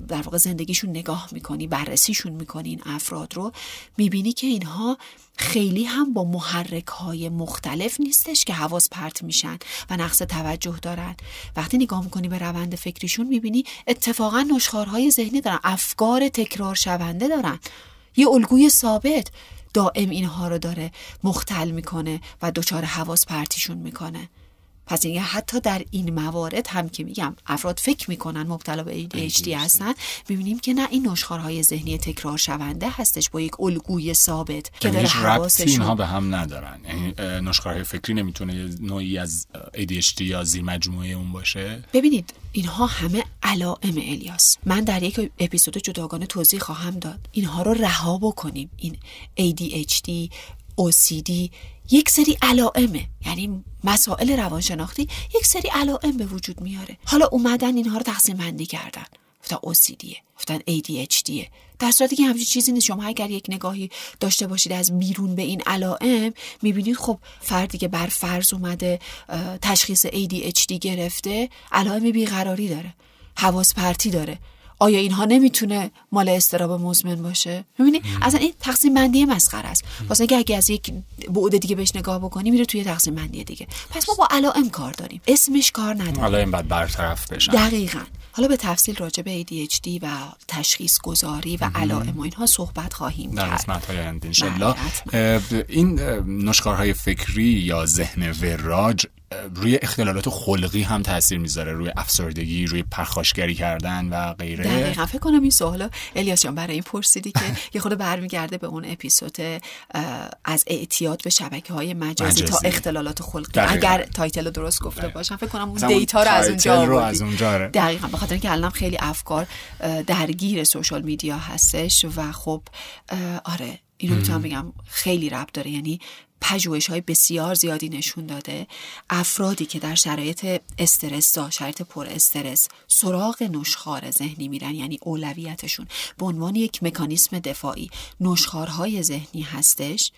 [SPEAKER 3] در واقع زندگیشون نگاه می‌کنی بررسیشون می‌کنی این افراد رو می‌بینی که اینها خیلی هم با محرک های مختلف نیستش که حواس پرت میشن و نقص توجه دارن. وقتی نگاه می‌کنی به روند فکریشون می‌بینی اتفاقا نشخارهای ذهنی دارن افکار تکرار شونده دارن. یه الگوی ثابت دائم اینها رو داره مختل می‌کنه و دچار حواس پرتیشون می‌کنه. پس این حتی در این موارد هم که میگم افراد فکر می‌کنن مبتلا به ADHD هستن می‌بینیم که نه این نشخارهای ذهنی تکرار شونده هستش با یک الگوی ثابت
[SPEAKER 2] که داره حواسشون اینها به هم ندارن. یعنی نشخارهای فکری نمی‌تونه نوعی از ADHD یا زیر مجموعه اون باشه؟
[SPEAKER 3] ببینید اینها همه علائم الیاس. من در یک اپیزود جداگانه توضیح خواهم داد. اینها رو رها بکنیم. این ADHD OCD یک سری علائمه یعنی مسائل روانشناختی یک سری علائم به وجود میاره. حالا اومدن اینها رو تقسیم بندی کردن. گفتن OCDه گفتن ADHDه در صورتی که همچین چیزی نیست. شما اگر یک نگاهی داشته باشید از بیرون به این علائم می‌بینید خب فردی که بر فرض اومده تشخیص ADHD گرفته علائم بیقراری داره. حواس پرتی داره. آیا اینها نمی‌تونه مال استراب مزمن باشه؟ می‌بینی؟ اصلا این تقسیم بندی مسخره است. واسه اینکه اگه از یک بعد دیگه بهش نگاه بکنی میره توی تقسیم بندی دیگه. پس ما با علائم کار داریم. اسمش کار نداره.
[SPEAKER 2] علائم بعد برطرف بشن.
[SPEAKER 3] دقیقاً. حالا به تفصیل راجع به ADHD و تشخیص گذاری و علائم و اینها صحبت خواهیم
[SPEAKER 2] در
[SPEAKER 3] کرد.
[SPEAKER 2] های انشالله این نشکارهای فکری یا ذهن وراج روی اختلالات خلقی هم تاثیر می‌ذاره. روی افسردگی روی پرخاشگری کردن و غیره.
[SPEAKER 3] دقیقا. فکر کنم این سوالا الیاس جان برای این پرسیدی که [LAUGHS] یه خود برمیگرده به اون اپیزود از اعتیاد به شبکه های مجازی, تا اختلالات خلقی. دقیقا. اگر title درست گفته باشم فکر کنم اون data رو از اونجا
[SPEAKER 2] رو از اونجا
[SPEAKER 3] دقیقا. به خاطر اینکه الان خیلی افکار درگیر social media هستش و خب آره اینو می‌تونم بگم خیلی ربط داره. یعنی پژوهش های بسیار زیادی نشون داده افرادی که در شرایط استرس شرایط پر استرس سراغ نشخوار ذهنی میرن یعنی اولویتشون. به عنوان یک مکانیسم دفاعی نشخارهای ذهنی هستش.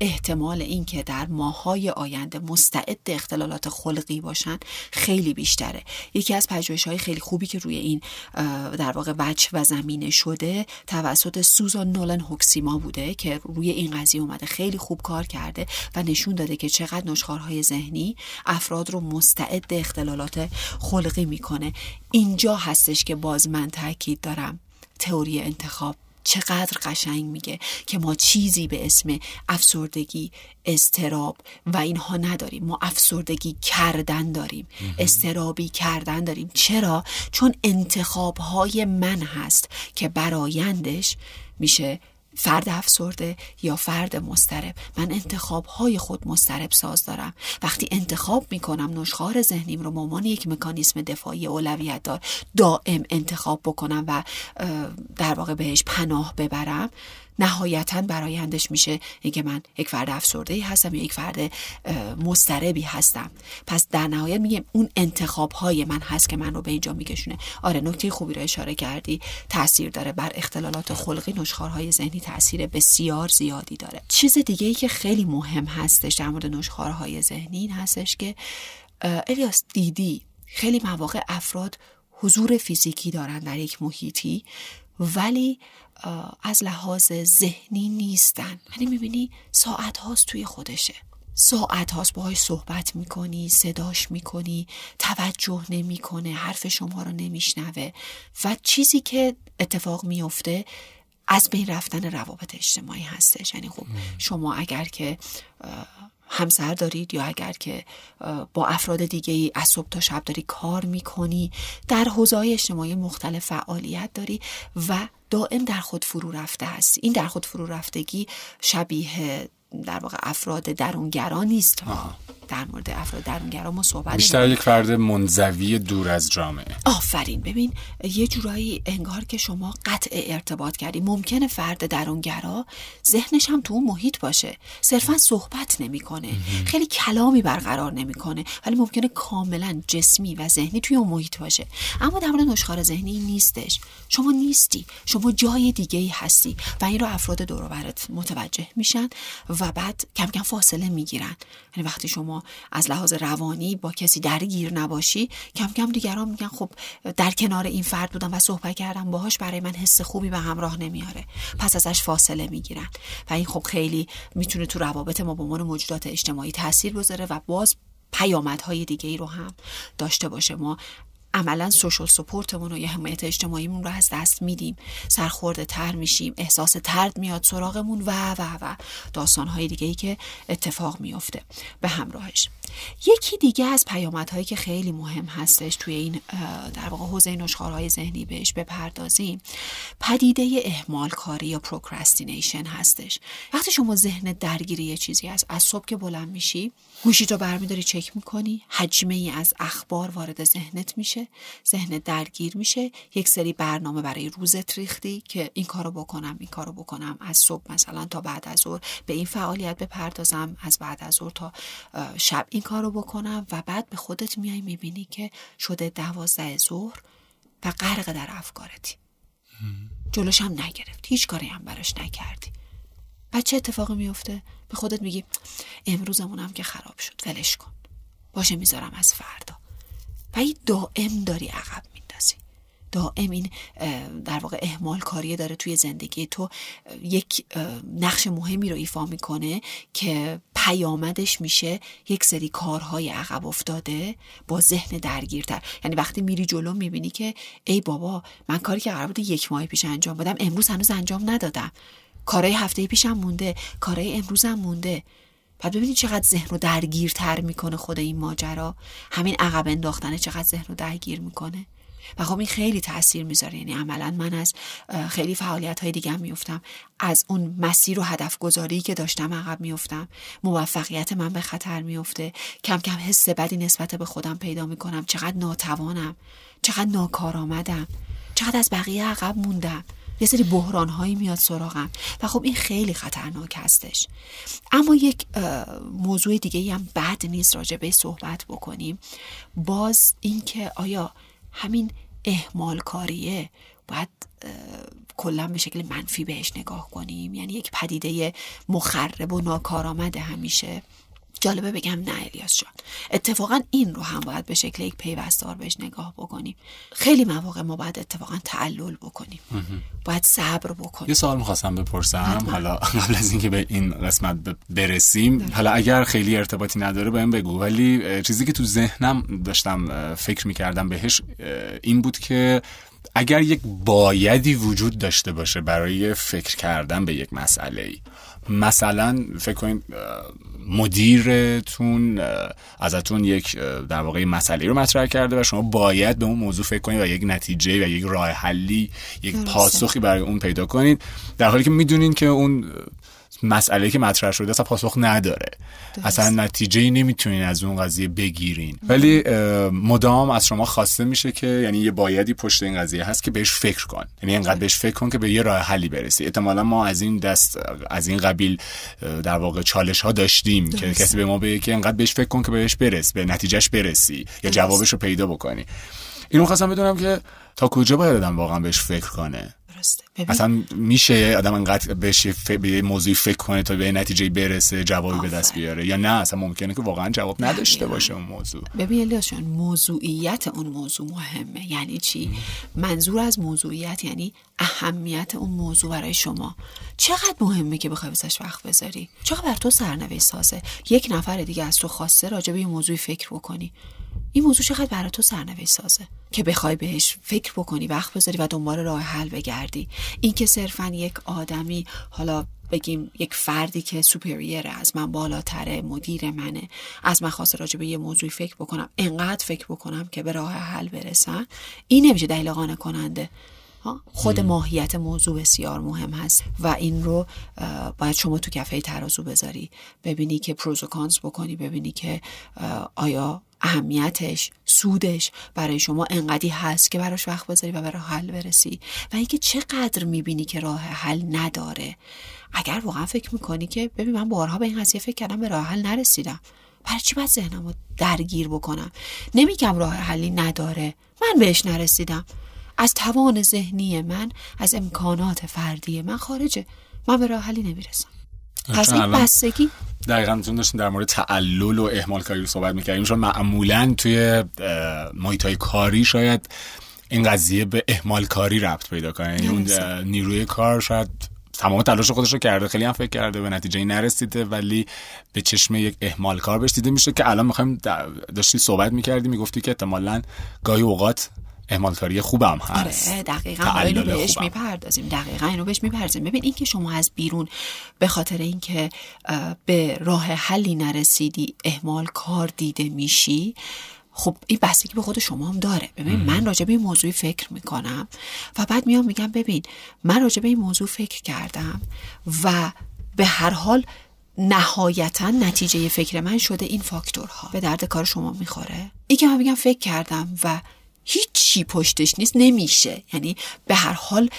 [SPEAKER 3] احتمال اینکه در ماهای آینده مستعد اختلالات خلقی باشن خیلی بیشتره. یکی از پژوهش های خیلی خوبی که روی این در واقع وجه و زمینه شده توسط سوزان نولن هوکسیما بوده که روی این قضیه اومده خیلی خوب کار کرده. و نشون داده که چقدر نشخارهای ذهنی افراد رو مستعد اختلالات خلقی می‌کنه. اینجا هستش که باز من تاکید دارم. تئوری انتخاب چقدر قشنگ میگه که ما چیزی به اسم افسردگی استراب و اینها نداریم. ما افسردگی کردن داریم. استرابی کردن داریم. چرا؟ چون انتخاب های من هست که برایندش میشه فرد افسرده یا فرد مسترب من انتخاب های خود مسترب ساز دارم. وقتی انتخاب می‌کنم نشخار ذهنیم رو مامان یک مکانیسم دفاعی اولویت دار. دائم انتخاب بکنم و در واقع بهش پناه ببرم. نهایتا برایندش میشه اینکه من یک فرد افسرده هستم یا یک فرد مستربی هستم. پس در نهایت میگم اون انتخاب های من هست که من رو به اینجا میکشونه. آره نکته خوبی رو اشاره کردی. تاثیر داره بر اختلالات خلقی نشخارهای ذهنی تاثیر بسیار زیادی داره. چیز دیگه ای که خیلی مهم هستش در مورد نشخارهای ذهنی این هستش که الیاس دیدی خیلی مواقع افراد حضور فیزیکی دارن در یک محیطی. ولی از لحاظ ذهنی نیستن. یعنی می‌بینی ساعت هاست توی خودشه. ساعت هاست باهاش صحبت می‌کنی صداش می‌کنی توجه نمی‌کنه حرف شما رو نمیشنوه. و چیزی که اتفاق میفته از بین رفتن روابط اجتماعی هستش. یعنی خب شما اگر که همسر دارید یا اگر که با افراد دیگه ای از صبح تا شب داری کار می‌کنی در حوزه اجتماعی مختلف فعالیت داری و دائم در خود فرو رفته هستی. این در خود فرو رفتگی شبیه در واقع افراد درونگرا نیست. در مورد افراد درونگرا ما صحبت
[SPEAKER 2] بیشتر یک فرد منزوی دور از جامعه.
[SPEAKER 3] آفرین. ببین یه جورایی انگار که شما قطع ارتباط کردی. ممکنه فرد درونگرا ذهنش هم تو اون محیط باشه. صرفا صحبت نمی‌کنه خیلی کلامی برقرار نمی‌کنه ولی ممکنه کاملا جسمی و ذهنی توی اون محیط باشه. اما در مورد نشخار ذهنی نیستش. شما نیستی. شما جای دیگه ای هستی. و این رو افراد دور متوجه میشن. و بعد کم کم فاصله می‌گیرن. یعنی وقتی شما از لحاظ روانی با کسی درگیر نباشی کم کم دیگران میگن خب در کنار این فرد بودم و صحبت کردم باهاش برای من حس خوبی به همراه نمیاره. پس ازش فاصله می‌گیرن. و این خب خیلی می‌تونه تو روابط ما به عنوان موجودات اجتماعی تاثیر بذاره و باز پیامدهای دیگه ای رو هم داشته باشه. ما عملا سوشال سپورتمون و یه حمایت اجتماعیمون رو از دست میدیم. سرخورده تر میشیم احساس ترد میاد سراغمون و و و. داستانهای دیگه ای که اتفاق میفته به همراهش. یکی دیگه از پیامدهایی که خیلی مهم هستش توی این در واقع حوزه نشخوارهای ذهنی بهش بپردازیم پدیده اهمال کاری یا procrastination هستش. وقتی شما ذهن درگیری یه چیزی هست از صبح که بلند میشی گوشی رو برمیداری چک می‌کنی هجمه ای از اخبار وارد ذهنت میشه ذهن درگیر میشه یک سری برنامه برای روزت ریختی که این کارو بکنم این کارو بکنم از صبح مثلا تا بعد از ظهر به این فعالیت بپردازم از بعد از ظهر تا شب. این کارو بکنم و بعد به خودت میای می‌بینی که شده دوازده ظهر و غرق در افکارتی. جلوش هم نگرفت هیچ کاری هم براش نکردی. بعد چه اتفاقی میفته به خودت میگی امروزمونم که خراب شد ولش کن. باشه می‌ذارم از فردا. و این دائم داری عقب میندازی دائم این در واقع اهمال کاری داره توی زندگی تو. یک نقش مهمی رو ایفا می‌کنه که پیامدش میشه یک سری کارهای عقب افتاده با ذهن درگیرتر. یعنی وقتی میری جلو می‌بینی که ای بابا من کاری که قرار بود یک ماه پیش انجام بدم امروز هنوز انجام ندادم. کارهای هفته پیشم مونده کارهای امروزم مونده. بعد ببینید چقدر ذهن رو درگیرتر می‌کنه خود این ماجرا. همین عقب انداختنه چقدر ذهن رو درگیر می‌کنه. و خب این خیلی تاثیر می‌ذاره. یعنی عملا من از خیلی فعالیت های دیگه میفتم از اون مسیر و هدف گذاری که داشتم عقب میفتم موفقیت من به خطر میفته کم کم حس بدی نسبت به خودم پیدا می‌کنم. چقدر ناتوانم. چقدر ناکارآمدم. چقدر از بقیه عقب موندم. یه سری بحران هایی میاد سراغم. و خب این خیلی خطرناک هستش. اما یک موضوع دیگه هم بد نیست راجع به صحبت بکنیم. باز اینکه آیا همین اهمال کاریه باید کلا به شکل منفی بهش نگاه کنیم. یعنی یک پدیده مخرب و ناکارآمد همیشه. جالبه بگم نه الیاس جان. اتفاقا این رو هم باید به شکل یک پیوستار بهش نگاه بکنیم. خیلی مواقع ما باید اتفاقا تعلل بکنیم. باید صبر بکنیم.
[SPEAKER 2] یه سوال می‌خواستم بپرسم. حالا قبل از اینکه به این قسمت برسیم حالا اگر خیلی ارتباطی نداره بهم بگو. ولی چیزی که تو ذهنم داشتم فکر می‌کردم بهش این بود که اگر یک بایدی وجود داشته باشه برای فکر کردن به یک مسئله ای مثلا فکر کنید مدیرتون ازتون یک در واقع مسئله رو مطرح کرده و شما باید به اون موضوع فکر کنید و یک نتیجه و یک راه حلی یک پاسخی برای اون پیدا کنید. در حالی که می‌دونین که اون مسئله که مطرح شده اصلا پاسخ نداره. اصلا نتیجه ای نمی‌تونین از اون قضیه بگیرین. ولی مدام از شما خواسته میشه که یعنی یه بایدی پشت این قضیه هست که بهش فکر کن. یعنی اینقدر بهش فکر کن که به یه راه حلی برسی. احتمالا ما از این دست از این قبیل در واقع چالش ها داشتیم که کسی به ما بگه که اینقدر بهش فکر کن که بهش برس به نتیجهش برسی یا جوابش رو پیدا بکنی. اینو خواستم بدونم که تا کجا باید آدم واقعا بهش فکر کنه. اصلا میشه آدم انقدر بهش به یه موضوعی فکر کنه تا به نتیجه برسه جوابی به دست بیاره؟ یا نه اصلا ممکنه که واقعا جواب نداشته باشه اون موضوع.
[SPEAKER 3] ببین موضوعیت اون موضوع مهمه. یعنی چی؟ منظور از موضوعیت یعنی اهمیت اون موضوع برای شما. چقدر مهمه که بخوای واسش وقت بذاری؟ چقدر بر تو سرنوشت سازه؟ یک نفر دیگه از تو خواسته راجع به این موضوع فکر بکنی. این موضوع چقدر برای تو سرنوشت سازه که بخوای بهش فکر بکنی وقت بذاری و دنبال راه حل بگردی. این که صرفا یک آدمی حالا بگیم یک فردی که سوپریره از من بالاتره مدیر منه از من خواسته راجع به یه موضوعی فکر بکنم انقدر فکر بکنم که به راه حل برسن این نمیشه دلیل قانع کننده. خود ماهیت موضوع بسیار مهم هست و این رو باید شما تو کفه ترازو بذاری. ببینی که پروز و کانس بکنی ببینی که آیا اهمیتش سودش برای شما انقدی هست که براش وقت بذاری و به راه حل برسی. و اینکه چقدر می‌بینی که راه حل نداره. اگر واقعا فکر می‌کنی که ببین من بارها به این قضیه فکر کردم به راه حل نرسیدم. برای چی باید ذهنم رو درگیر بکنم؟ نمیگم راه حلی نداره. من بهش نرسیدم. از توان ذهنی من از امکانات فردی من خارجه. من به راه حلی نمی‌رسم. پس این بستگی
[SPEAKER 2] دقیقا چون داشتیم در مورد تعلل و اهمال کاری رو صحبت می‌کردیم چون معمولا توی محیط های کاری شاید این قضیه به اهمال کاری ربط پیدا کنه. یعنی اون نیروی کار شاید تمام تلاش خودش رو کرده. خیلی هم فکر کرده به نتیجه نرسیده ولی به چشم یک اهمال کار بهش دیده میشه که الان می‌خوایم داشتی صحبت می‌کردی می‌گفتی که احتمالا گاهی اوقات اهمالکاری خوبم هست.
[SPEAKER 3] آره دقیقا اینو بهش می‌پردازیم دقیقا اینو بهش می‌پردازیم. ببین این که شما از بیرون به خاطر اینکه به راه حلی نرسیدی اهمال کار دیده میشی خب این بستگی به خود شما هم داره. ببین من راجع به این موضوع فکر می‌کنم و بعد میام میگم ببین من راجع به این موضوع فکر کردم و به هر حال نهایتا نتیجه فکر من شده این فاکتورها. به درد کار شما می‌خوره. این که من میگم فکر کردم و هیچی پشتش نیست نمیشه. یعنی به هر حال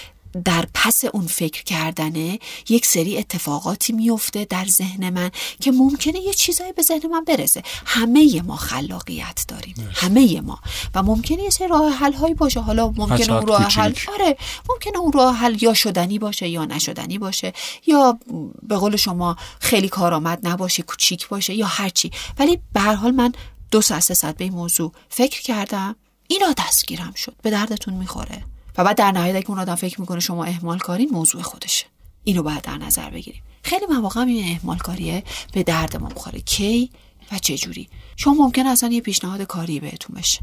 [SPEAKER 3] در پس اون فکر کردنه یک سری اتفاقاتی میفته در ذهن من که ممکنه یه چیزایی به ذهن من برسه. همه ما خلاقیت داریم. همه ما. و ممکنه یه سری راه حل هایی باشه. حالا ممکنه اون راه حل آره ممکنه اون راه حل یا شدنی باشه یا نشدنی باشه یا به قول شما خیلی کارآمد نباشه کوچیک باشه یا هرچی ولی به هر حال من دو ساعت سه ساعت به این موضوع فکر کردم. اینا دستگیرم شد. به دردتون می‌خوره. و بعد در نهایت اگه اون آدم فکر می‌کنه شما اهمال کارین موضوع خودشه. اینو باید در نظر بگیریم. خیلی مواقع این اهمال کاریه به درد ما می‌خوره. کی و چه جوری؟ شما ممکن اصلا یه پیشنهاد کاری بهتون بشه.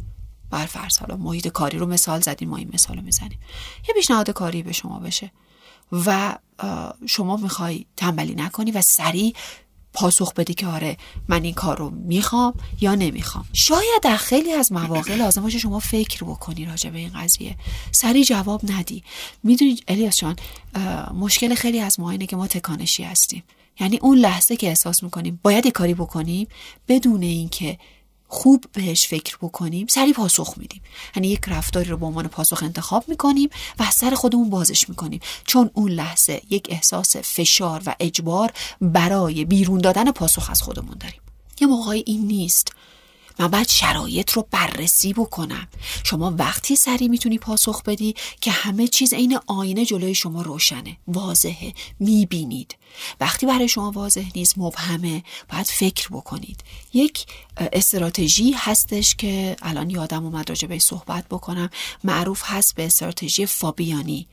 [SPEAKER 3] بر فرض حالا محیط کاری رو مثال زدیم ما این مثال رو می‌زنیم. یه پیشنهاد کاری به شما بشه. و شما می‌خوای تنبلی نکنی و سریع پاسخ بدی که آره من این کار رو می‌خوام یا نمی‌خوام. شاید در خیلی از مواقع لازم باشه شما فکر بکنی راجع به این قضیه. سریع جواب ندی. می‌دونی الیاس جان مشکل خیلی از ما اینه که ما تکانشی هستیم. یعنی اون لحظه که احساس می‌کنیم باید کاری بکنیم بدون اینکه خوب بهش فکر بکنیم سری پاسخ میدیم. یعنی یک رفتاری رو به عنوان پاسخ انتخاب می‌کنیم و از سر خودمون بازش می‌کنیم. چون اون لحظه یک احساس فشار و اجبار برای بیرون دادن پاسخ از خودمون داریم. یه موقعی این نیست. من باید شرایط رو بررسی بکنم. شما وقتی سری می‌تونی پاسخ بدی که همه چیز عین آینه جلوی شما روشنه. واضحه. می‌بینید. وقتی برای شما واضح نیست مبهمه. باید فکر بکنید. یک استراتژی هستش که الان یادم اومد راجع به صحبت بکنم. معروف هست به استراتژی فابیانی.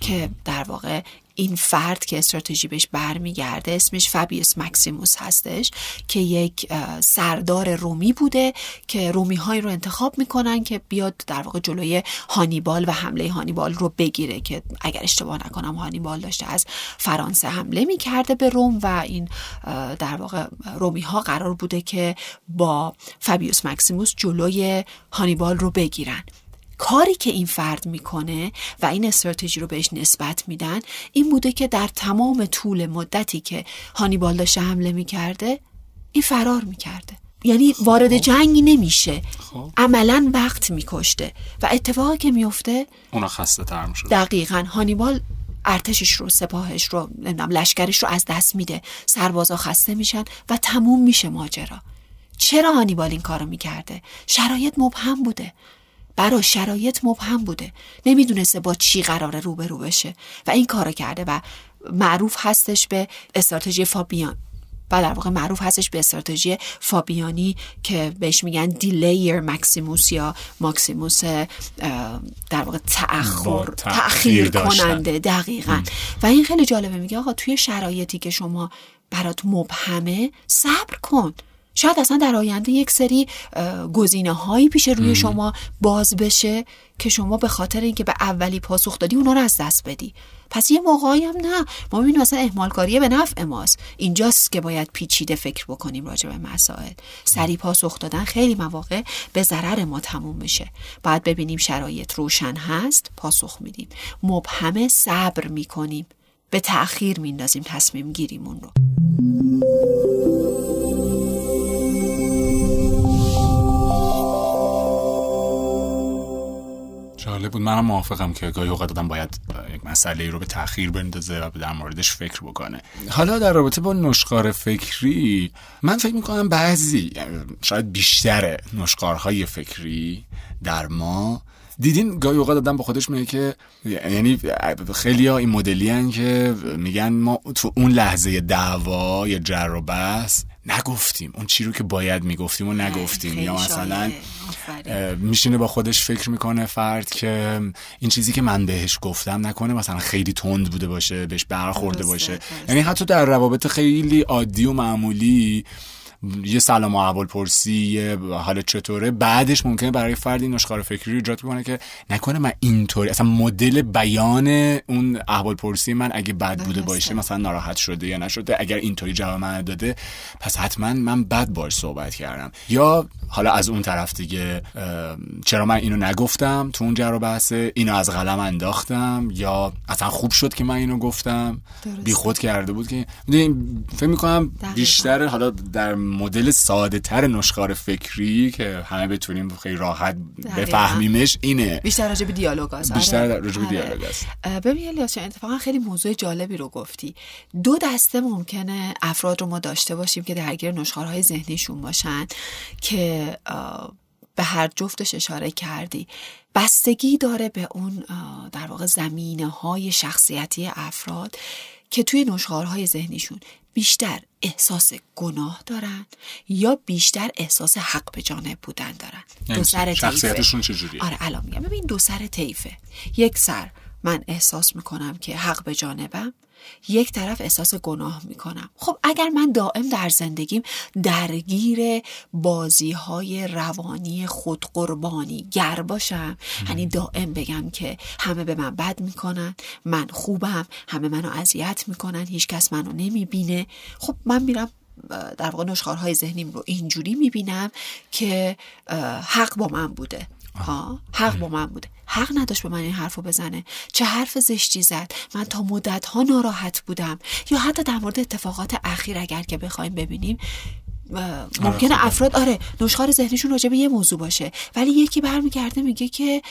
[SPEAKER 3] که در واقع این فرد که استراتژی بهش برمیگرده اسمش فابیوس مکسیموس هستش که یک سردار رومی بوده که رومی های رو انتخاب می‌کنن که بیاد در واقع جلوی هانیبال و حمله هانیبال رو بگیره که اگر اشتباه نکنم هانیبال داشته از فرانسه حمله می‌کرده به روم و این در واقع رومی ها قرار بوده که با فابیوس مکسیموس جلوی هانیبال رو بگیرن. کاری که این فرد می‌کنه و این استراتژی رو بهش نسبت میدن این بوده که در تمام طول مدتی که هانیبال داشته حمله می‌کرده این فرار می‌کرده. یعنی وارد خب. جنگی نمیشه. خب. عملا وقت میکشته و اتفاقی که میفته
[SPEAKER 2] اونا خسته تر میشه
[SPEAKER 3] دقیقا هانیبال ارتشش رو سپاهش رو نمی‌دونم لشکرش رو از دست میده. سربازا خسته میشن و تموم میشه ماجرا. چرا هانیبال این کارو می‌کرده؟ شرایط مبهم بوده. برای شرایط مبهم بوده. نمی‌دونسته با چی قراره روبرو بشه. و این کارو کرده و معروف هستش به استراتژی فابیان. و در واقع معروف هستش به استراتژی فابیانی که بهش میگن دیلیر مکسیموس یا ماکسیموس در واقع تأخر تأخیر کننده دقیقا. و این خیلی جالبه. میگه آقا توی شرایطی که شما برات مبهمه صبر کن. شاید اصلا در آینده یک سری گزینه هایی پیش روی شما باز بشه که شما به خاطر اینکه به اولی پاسخ دادی اونا رو از دست بدی. پس یه موقعی هم نه. ما ببینیم اصلا اهمالکاری به نفع ماست. اینجاست که باید پیچیده فکر بکنیم راجع به مسائل. سری پاسخ دادن خیلی مواقع به ضرر ما تموم میشه. باید ببینیم شرایط روشن هست پاسخ میدیم. مبهمه صبر می‌کنیم. به تأخیر میندازیم تصمیم گیریمون رو.
[SPEAKER 2] جالب بود. منم موافقم که گاهی اوقات آدم باید یک مسئله رو به تاخیر بندازه و در موردش فکر بکنه. حالا در رابطه با نشخار فکری من فکر می‌کنم بعضی شاید بیشتر نشخارهای فکری در ما دیدین گاهی اوقات آدم با خودش میگه که یعنی خیلی ها این مدلی که میگن ما تو اون لحظه دعوا یا جر و بحث نگفتیم. اون چی رو که باید می‌گفتیم و نگفتیم. یا مثلا میشینه با خودش فکر می‌کنه فرد که این چیزی که من بهش گفتم نکنه مثلا خیلی تند بوده باشه بهش برخورده باشه. یعنی حتی در روابط خیلی عادی و معمولی یه سلام و احوال پرسی یه حال چطوره. بعدش ممکنه برای فردی نشخار فکری ایجاد بکنه که نکنه من اینطوری اصلا مدل بیان اون احوال پرسی من اگه بد بوده باشه مثلا ناراحت شده یا نشده اگر اینطوری جواب من داده پس حتما من بد باش صحبت کردم. یا حالا از اون طرف دیگه چرا من اینو نگفتم؟ تو اون جر بحثه اینو از قلم انداختم یا اصلا خوب شد که من اینو گفتم؟ بی خود کرده بود که فکر می‌کنم بیشتر حالا در مدل ساده تر نشخار فکری که همه بتونیم خیلی راحت بفهمیمش اینه.
[SPEAKER 3] بیشتر راجع به دیالوگ است
[SPEAKER 2] بیشتر راجع به آره. دیالوگ است
[SPEAKER 3] ببین الیاس اتفاقا خیلی موضوع جالبی رو گفتی. دو دسته ممکنه افراد رو ما داشته باشیم که درگیر نشخارهای ذهنیشون باشن که به هر جفتش اشاره کردی. بستگی داره به اون در واقع زمینه های شخصیتی افراد که توی نشخارهای ذهنیشون بیشتر احساس گناه دارن یا بیشتر احساس حق به جانب بودن دارن.
[SPEAKER 2] یعنی دو سر شخصیتشون چجوریه؟
[SPEAKER 3] آره الان میگم. ببین دو سر طیفه. یک سر من احساس می‌کنم که حق به جانبم یک طرف احساس گناه می‌کنم. خب اگر من دائم در زندگیم درگیر بازی های روانی خودقربانی گر باشم یعنی دائم بگم که همه به من بد می‌کنن من خوبم همه منو اذیت می‌کنن هیچکس منو نمی‌بینه. خب من میرم در واقع نشخارهای ذهنیم رو اینجوری می‌بینم که حق با من بوده. ها؟ حق با من بوده. حق نداشت به من این حرفو بزنه. چه حرف زشتی زد. من تا مدت ها ناراحت بودم. یا حتی در مورد اتفاقات اخیر اگر که بخوایم ببینیم ممکنه افراد آره نشخار ذهنیشون راجع به یه موضوع باشه. ولی یکی برمیگرده میگه که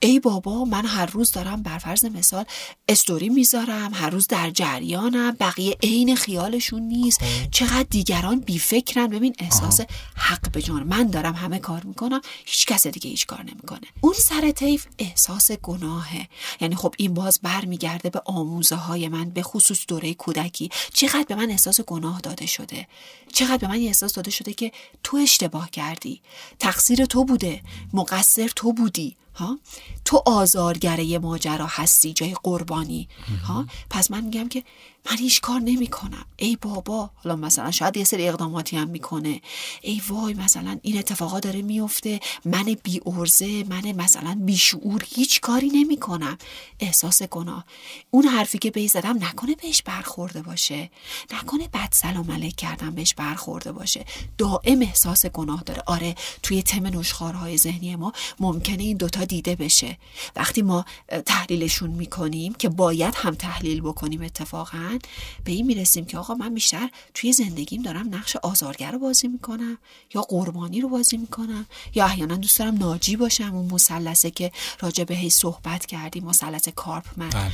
[SPEAKER 3] ای بابا من هر روز دارم بر فرض مثال استوری می‌ذارم هر روز در جریانم بقیه عین خیالشون نیست. چقدر دیگران بیفکرن. ببین احساس حق به جان من دارم همه کار می‌کنم هیچ کس دیگه هیچ کار نمی‌کنه. اون سر طیف احساس گناهه. یعنی خب این باز برمیگرده به آموزه های من به خصوص دوره کودکی. چقدر به من احساس گناه داده شده. چقدر به من احساس داده شده که تو اشتباه کردی. تقصیر تو بوده. مقصر تو بودی. ها؟ تو آزارگره ماجرا هستی جای قربانی. ها؟ پس من میگم که من هیچ کار نمی کنم ای بابا حالا مثلا شاید یه سری اقداماتی هم می‌کنه. ای وای مثلا این اتفاقا داره میفته من بی ارزه من مثلا بیشعور هیچ کاری نمی کنم احساس گناه اون حرفی که بی زدم نکنه بهش برخورده باشه. نکنه بد سلام علیک کردم بهش برخورده باشه. دائم احساس گناه داره. آره توی تم نشخارهای ذهنی ما ممکنه این دوتا دیده بشه. وقتی ما تحلیلشون می‌کنیم که باید هم تحلیل بکنیم اتفاقا به این می‌رسیم که آقا من بیشتر توی زندگیم دارم نقش آزارگر رو بازی می‌کنم یا قربانی رو بازی می‌کنم یا احیانا دوست دارم ناجی باشم اون مثلثه که راجع به صحبت کردیم مثلث کارپمن بله.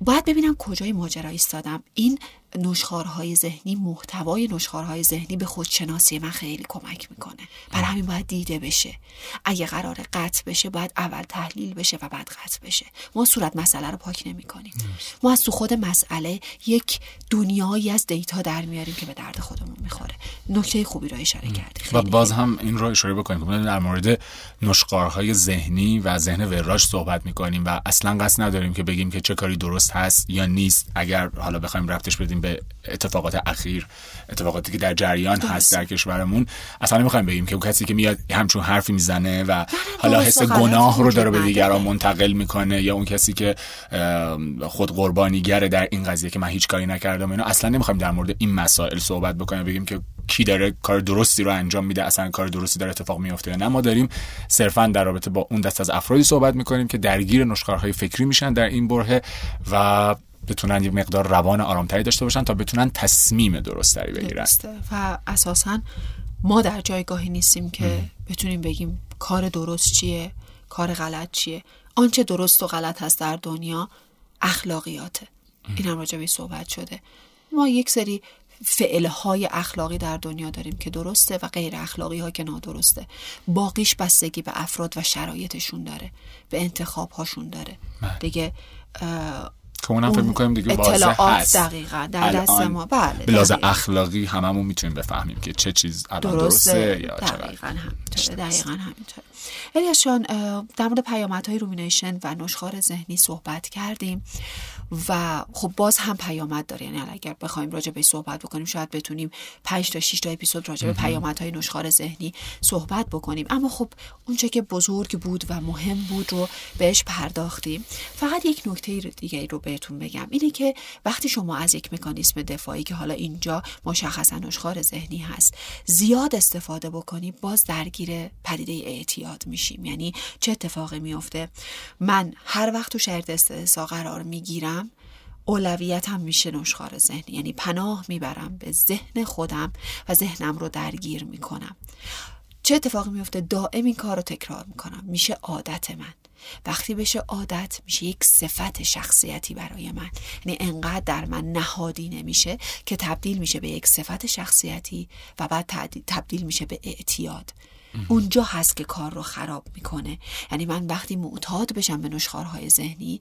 [SPEAKER 3] باید ببینم کجای ماجرا ایستادم این نشخارهای ذهنی محتوای نشخارهای ذهنی به خودشناسی من خیلی کمک می‌کنه. برای همین باید دیده بشه. اگه قرار قطع بشه باید اول تحلیل بشه و بعد قطع بشه. ما صورت مسئله رو پاک نمی‌کنیم. ما از تو خود مسئله یک دنیایی از دیتا در میاریم که به درد خودمون می‌خوره. نکته خوبی رو اشاره کردی.
[SPEAKER 2] و باز هم این رو اشاره بکنیم. در مورد نشخارهای ذهنی و ذهن وراج صحبت می‌کنیم و اصلا قصد نداریم که بگیم که چه کاری درست هست یا نیست. اگر حالا بخوایم رفتش بدیم به اتفاقات اخیر اتفاقاتی که در جریان هست در کشورمون. اصلا نمی‌خوایم بگیم که کسی که میاد همچون حرفی می‌زنه و حالا حس گناه رو داره به دیگران منتقل می‌کنه یا اون کسی که خود قربانیگره در این قضیه که من هیچ کاری نکردم اینا. اصلا نمی‌خوایم در مورد این مسائل صحبت بکنیم بگیم که کی داره کار درستی رو انجام میده اصلا کار درستی داره اتفاق میفته یا نه. ما داریم صرفا در رابطه با اون دست از افرادی صحبت می‌کنیم که درگیر نشخارهای فکری میشن در این برهه و بتونن یه مقدار روان آرامتری داشته باشن تا بتونن تصمیم درستری بگیرن.
[SPEAKER 3] و اساسا ما در جایگاهی نیستیم که بتونیم بگیم کار درست چیه کار غلط چیه. آنچه درست و غلط هست در دنیا اخلاقیاته. این هم راجع صحبت شده. ما یک سری فعلهای اخلاقی در دنیا داریم که درسته و غیر اخلاقی ها که نادرسته. باقیش بستگی به افراد و شرایطشون داره به انتخاب هاشون داره. بله. دیگه
[SPEAKER 2] که اونم فکر می‌کنیم دیگه واضح هست.
[SPEAKER 3] دقیقا در دست ما. بله
[SPEAKER 2] بلازه اخلاقی هممون می‌تونیم بفهمیم که چه چیز الان درسته, درسته. یا
[SPEAKER 3] دقیقا همینطوره دقیقا همینطوره. الیاس در مورد پیامدهای رومینیشن و نشخار ذهنی صحبت کردیم. و خب باز هم پیامد داره. یعنی اگر بخوایم راجع به صحبت بکنیم شاید بتونیم 5 تا 6 تا اپیزود راجع به پیامدهای نشخار ذهنی صحبت بکنیم. اما خب اونچه که بزرگ بود و مهم بود رو بهش پرداختیم. فقط یک نکته دیگه رو بهتون بگم. اینه که وقتی شما از یک مکانیسم دفاعی که حالا اینجا مشخصا نشخار ذهنی هست زیاد استفاده بکنیم باز درگیر پدیده اعتیاد میشیم. یعنی چه اتفاقی میفته من هر وقت تو شرط استثنا قرار می‌گیرم اولویت هم میشه نشخار ذهنی یعنی پناه می‌برم به ذهن خودم و ذهنم رو درگیر می‌کنم. چه اتفاقی میفته؟ دائم این کار رو تکرار می‌کنم. میشه عادت من. وقتی بشه عادت میشه یک صفت شخصیتی برای من. یعنی انقدر در من نهادی نمیشه که تبدیل میشه به یک صفت شخصیتی و بعد تبدیل میشه به اعتیاد. اونجا هست که کار رو خراب می‌کنه. یعنی من وقتی معتاد بشم به نشخارهای ذهنی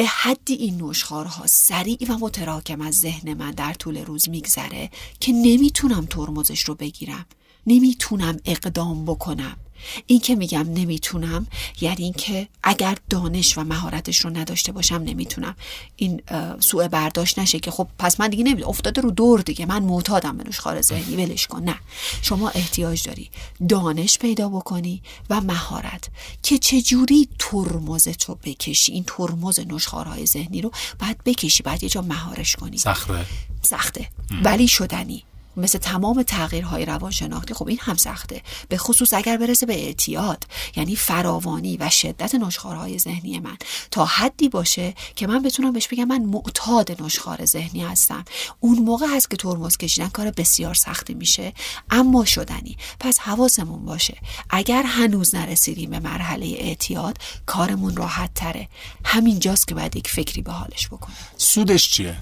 [SPEAKER 3] به حدی این نشخارها سریع و متراکم از ذهن من در طول روز میگذره که نمی‌تونم ترمزش رو بگیرم. نمی‌تونم اقدام بکنم. این که میگم نمی‌تونم یعنی اینکه اگر دانش و مهارتش رو نداشته باشم نمی‌تونم. این سوء برداشت نشه که خب پس من دیگه نمی افتاده رو دور دیگه. من معتادم به نوشخار ذهنی ولش کن. نه. شما احتیاج داری دانش پیدا بکنی و مهارت که چجوری ترمز تو بکشی. این ترمز نشخارهای ذهنی رو باید بکشی بعد یه جا مهارش کنی.
[SPEAKER 2] سخته.
[SPEAKER 3] سخته. ولی شدنی. مثل تمام تغییرهای روانشناختی خب این هم سخته. به خصوص اگر برسه به اعتیاد یعنی فراوانی و شدت نشخارهای ذهنی من. تا حدی باشه که من بتونم بهش بگم من معتاد نشخار ذهنی هستم. اون موقع هست که ترمز کشیدن کار بسیار سختی میشه. اما شدنی. پس حواسمون باشه. اگر هنوز نرسیدیم به مرحله اعتیاد کارمون راحت تره. همینجاست که باید یک فکری به حالش بکنیم.
[SPEAKER 2] سودش چیه؟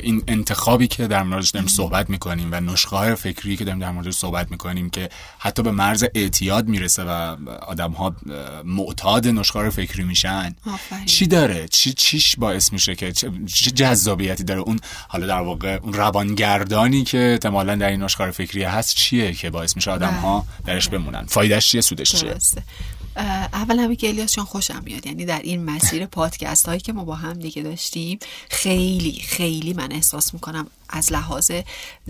[SPEAKER 2] این انتخابی که در موردش داریم صحبت می‌کنیم و نشخه فکری که داریم در موردش صحبت می‌کنیم که حتی به مرز اعتیاد می‌رسه و آدم ها معتاد نشخه فکری میشن. چی داره؟ چی چیش باعث میشه که چه جذابیتی داره؟ اون حالا در واقع اون روانگردانی که احتمالا در این نشخه فکری هست چیه که باعث میشه آدم ها بله. درش بمونن؟ فایدهش چیه؟ سودش چیه؟
[SPEAKER 3] اول همه که الیاس خوشم میاد. یعنی در این مسیر پادکست هایی که ما با هم دیگه داشتیم خیلی خیلی من احساس می‌کنم از لحاظ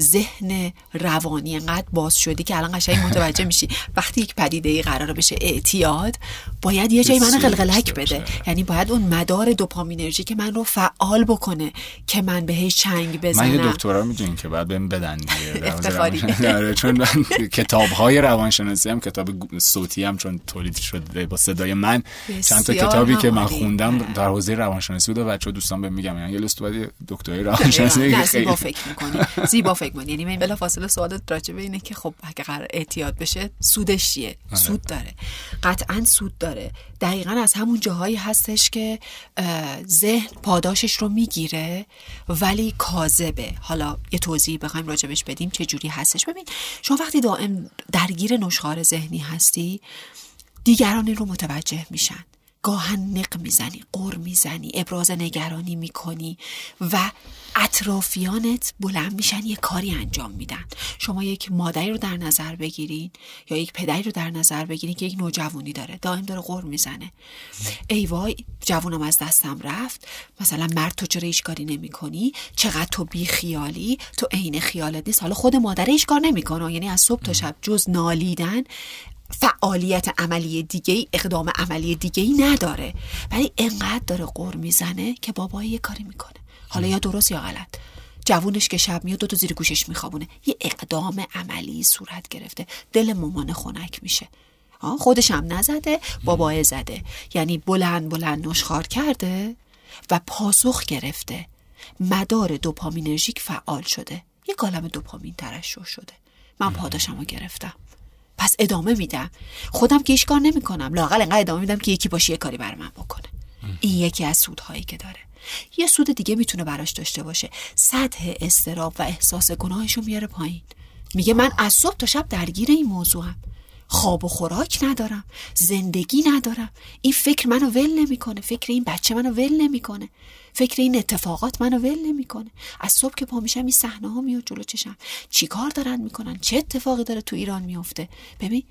[SPEAKER 3] ذهن روانی انقدر باز شدی که الان قشنگ متوجه میشی. وقتی یک پدیده ای قرار بشه اعتیاد باید یه جایی من قلقلک بده. یعنی باید اون مدار دوپامینرژی که من رو فعال بکنه که من بهش چنگ بزنم
[SPEAKER 2] من یه دکترا می‌دونین که بعد بهم بدن دیگه. [LAUGHS] آره، چون من کتاب های روانشناسی هم کتاب صوتی هم چون تولید شده با صدای من چند تا کتابی که من خوندم در حوزه روانشناسی بوده بچه‌ها دوستان بهم میگم یعنی یه لست بعد دکترای روانشناسی
[SPEAKER 3] فکر می‌کنی؟ زیبا فکر می‌کنی. یعنی من بلا فاصله سوال راجبه اینه که خب اگه قرار اعتیاد بشه سودش چیه؟
[SPEAKER 2] آره.
[SPEAKER 3] سود داره. قطعا سود داره. دقیقا از همون جاهایی هستش که ذهن پاداشش رو می‌گیره ولی کاذبه. حالا یه توضیح بخوایم راجبش بدیم چه جوری هستش. ببین شما وقتی دائم درگیر نشخار ذهنی هستی دیگران رو متوجه میشن. گاهن نق می‌زنی قر می‌زنی ابراز نگرانی می‌کنی و اطرافیانت بلند میشن یه کاری انجام میدن. شما یک مادری رو در نظر بگیرین یا یک پدری رو در نظر بگیرین که یک نوجوانی داره دائم داره قر می‌زنه. ای وای جوونم از دستم رفت. مثلا مرد تو چرا هیچ کاری نمی کنی چقدر تو بی خیالی تو عین خیالت نیست. حالا خود مادر هیچ کار نمی‌کنه. یعنی از صبح تا شب جز نالیدن فعالیت عملی دیگه ای اقدام عملی دیگه ای نداره. ولی انقدر داره قر می‌زنه که بابایی یه کاری می‌کنه. حالا یا درست یا غلط. جوونش که شب میاد دو تا زیر گوشش میخوابونه. یه اقدام عملی صورت گرفته. دل مامان خنک میشه. خودش هم نزده بابای زده. یعنی بلند بلند نشخار کرده و پاسخ گرفته. مدار دوپامینرژیک فعال شده. یه گالم دوپامین ترشح شده. من پاداشم رو گرفتم. پس ادامه میدم. خودم که کار نمی‌کنم. لاقل انقدر ادامه میدم که یکی باشه یه کاری بر من بکنه. این یکی از سودهایی که داره. یه سود دیگه می‌تونه براش داشته باشه. سطح استراب و احساس گناهش رو میاره پایین. میگه من از صبح تا شب درگیر این موضوعم. خواب و خوراک ندارم. زندگی ندارم. این فکر منو ول نمی‌کنه. فکر این بچه منو ول نمی‌کنه. فکر این اتفاقات منو ول نمی‌کنه. از صبح که پا میشم این صحنه ها میاد جلو چشم. چیکار دارن می‌کنن؟ چه اتفاقی داره تو ایران میفته ببین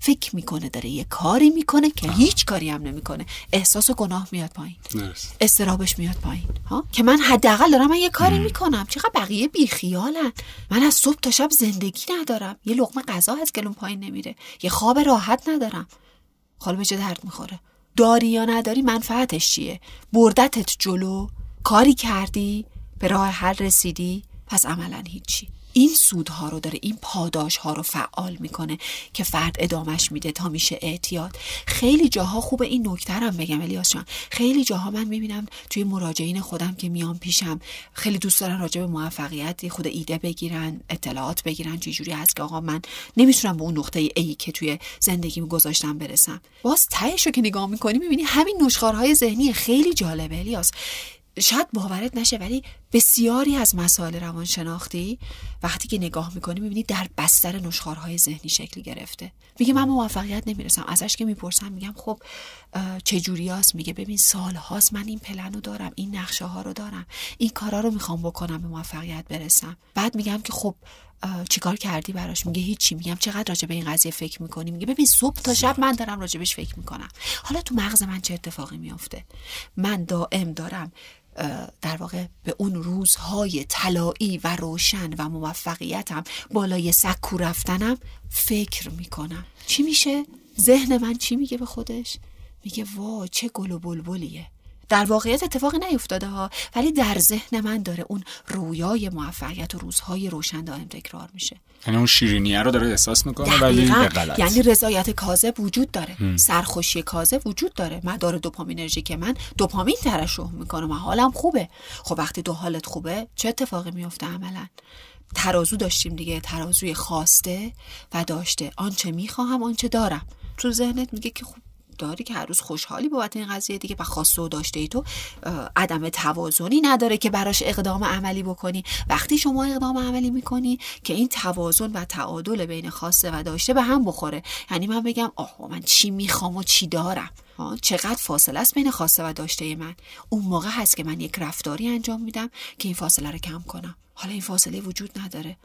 [SPEAKER 3] فکر می‌کنه داره یه کاری می‌کنه که هیچ کاری هم نمی‌کنه. احساس و گناه میاد پایین. استرابش میاد پایین. ها؟ که من حداقل دارم من یه کاری می‌کنم. چقدر بقیه بیخیالن. من از صبح تا شب زندگی ندارم. یه لقمه غذا از گلون پایین نمیره. یه خواب راحت ندارم. حالا به چه درد می‌خوره؟ داری یا نداری منفعتش چیه؟ بردتت جلو کاری کردی به راه حل رسیدی پس عملا هیچی. این سودها رو داره این پاداش ها رو فعال می‌کنه که فرد ادامش میده تا میشه اعتیاد. خیلی جاها خوبه این نکته هم بگم الیاس جان. خیلی جاها من می‌بینم توی مراجعین خودم که میان پیشم خیلی دوست دارن راجع به موفقیت خود ایده بگیرن اطلاعات بگیرن چه جوری هست که آقا من نمی‌تونم به اون نقطه ای که توی زندگیم گذاشتم برسم. باز تهش رو که نگاه می‌کنی می‌بینی همین نشخارهای ذهنی خیلی جالبه الیاس. شاید باورت نشه ولی بسیاری از مسائل روانشناختی وقتی که نگاه می‌کنی می‌بینی در بستر نشخارهای ذهنی شکل گرفته. میگه من موفقیت نمی‌رسم. ازش که می‌پرسم میگم خب چه جوری هست میگه ببین سال هاست من این پلن رو دارم این نقشه ها رو دارم این کارا رو می‌خوام بکنم به موفقیت برسم. بعد میگم که خب چیکار کردی براش؟ میگه هیچی. میگم چقدر راجع به این قضیه فکر می‌کنی؟ میگه ببین صبح تا شب من دارم راجبش فکر می‌کنم. حالا تو مغز من چه اتفاقی میافته؟ من دائم دارم در واقع به اون روزهای طلایی و روشن و موفقیتم بالای سکو رفتنم فکر می‌کنم. چی میشه؟ ذهن من چی میگه به خودش؟ میگه وا چه گل و بلبلیه. در واقعیت اتفاقی نیفتاده ها ولی در ذهن من داره اون رویای موفقیت و روزهای روشن دائم تکرار میشه.
[SPEAKER 2] یعنی اون شیرینیه رو داره احساس می‌کنه ولی به غلط.
[SPEAKER 3] یعنی رضایت کاذب وجود داره. هم. سرخوشی کاذب وجود داره. مدار دوپامینرژی که من دوپامین ترشح می‌کنم و حالم خوبه. خب وقتی دو حالت خوبه چه اتفاقی میفته عملا؟ ترازو داشتیم دیگه. ترازوی خواسته و داشته. آنچه می‌خواهم آنچه دارم. تو ذهنت میگه که خب داری که هر روز خوشحالی بابت این قضیه دیگه و خواسته و داشته ای تو عدم توازنی نداره که براش اقدام عملی بکنی. وقتی شما اقدام عملی می‌کنی که این توازن و تعادل بین خواسته و داشته به هم بخوره. یعنی من بگم آه من چی می‌خوام و چی دارم؟ چقدر فاصله است بین خواسته و داشته من؟ اون موقع هست که من یک رفتاری انجام میدم که این فاصله رو کم کنم. حالا این فاصله وجود نداره.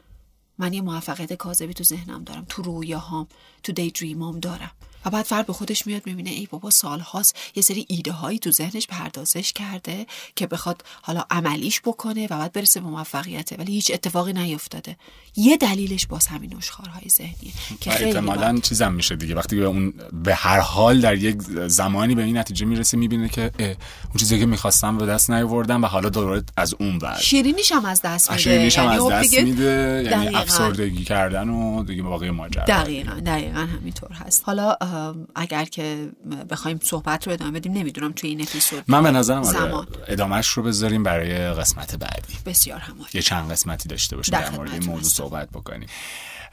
[SPEAKER 3] من یه موفقیت کاذبی تو ذهنم دارم تو رویاهام تو دی دریمام دارم. و بعد فرد به خودش میاد می‌بینه ای بابا سالهاست یه سری ایده هایی تو ذهنش پردازش کرده که بخواد حالا عملیش بکنه و بعد برسه به موفقیته. ولی هیچ اتفاقی نیفتاده. یه دلیلش باز همین نشخارهای ذهنیه که خیلی
[SPEAKER 2] احتمالاً چیزم میشه دیگه. وقتی به اون به هر حال در یک زمانی به این نتیجه می‌رسه می‌بینه که اون چیزی که می‌خواستم به دست نیاوردم و حالا دوباره از اون بعد
[SPEAKER 3] شیرینیش هم از دست میده.
[SPEAKER 2] شیرینیش هم
[SPEAKER 3] یعنی
[SPEAKER 2] از
[SPEAKER 3] خب
[SPEAKER 2] دست میده. یعنی افسردگی کردن و دیگه باقی ماجرا.
[SPEAKER 3] دقیقا دقیقا همینطور هست. حالا اگر که بخوایم صحبت رو ادامه بدیم نمی‌دونم توی این اپیزود
[SPEAKER 2] من به نظرم آره ادامهش رو بذاریم برای قسمت بعدی.
[SPEAKER 3] بسیار همالی.
[SPEAKER 2] یه چند قسمتی داشته باشیم در, مورد این موضوع صحبت بکنیم.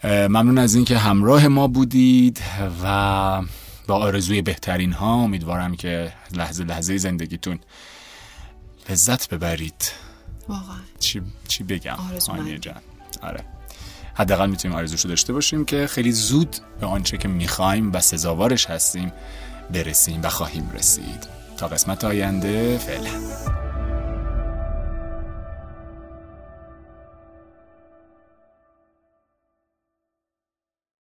[SPEAKER 2] ممنون از اینکه همراه ما بودید و با آرزوی بهترین ها امیدوارم که لحظه لحظه زندگیتون لذت ببرید.
[SPEAKER 3] واقعا.
[SPEAKER 2] چی, چی بگم؟
[SPEAKER 3] آرزو
[SPEAKER 2] جان. آره. حداقل می‌تونیم آرزوشو داشته باشیم که خیلی زود به آنچه که می‌خوایم و سزاوارش هستیم برسیم و خواهیم رسید. تا قسمت آینده فعلا.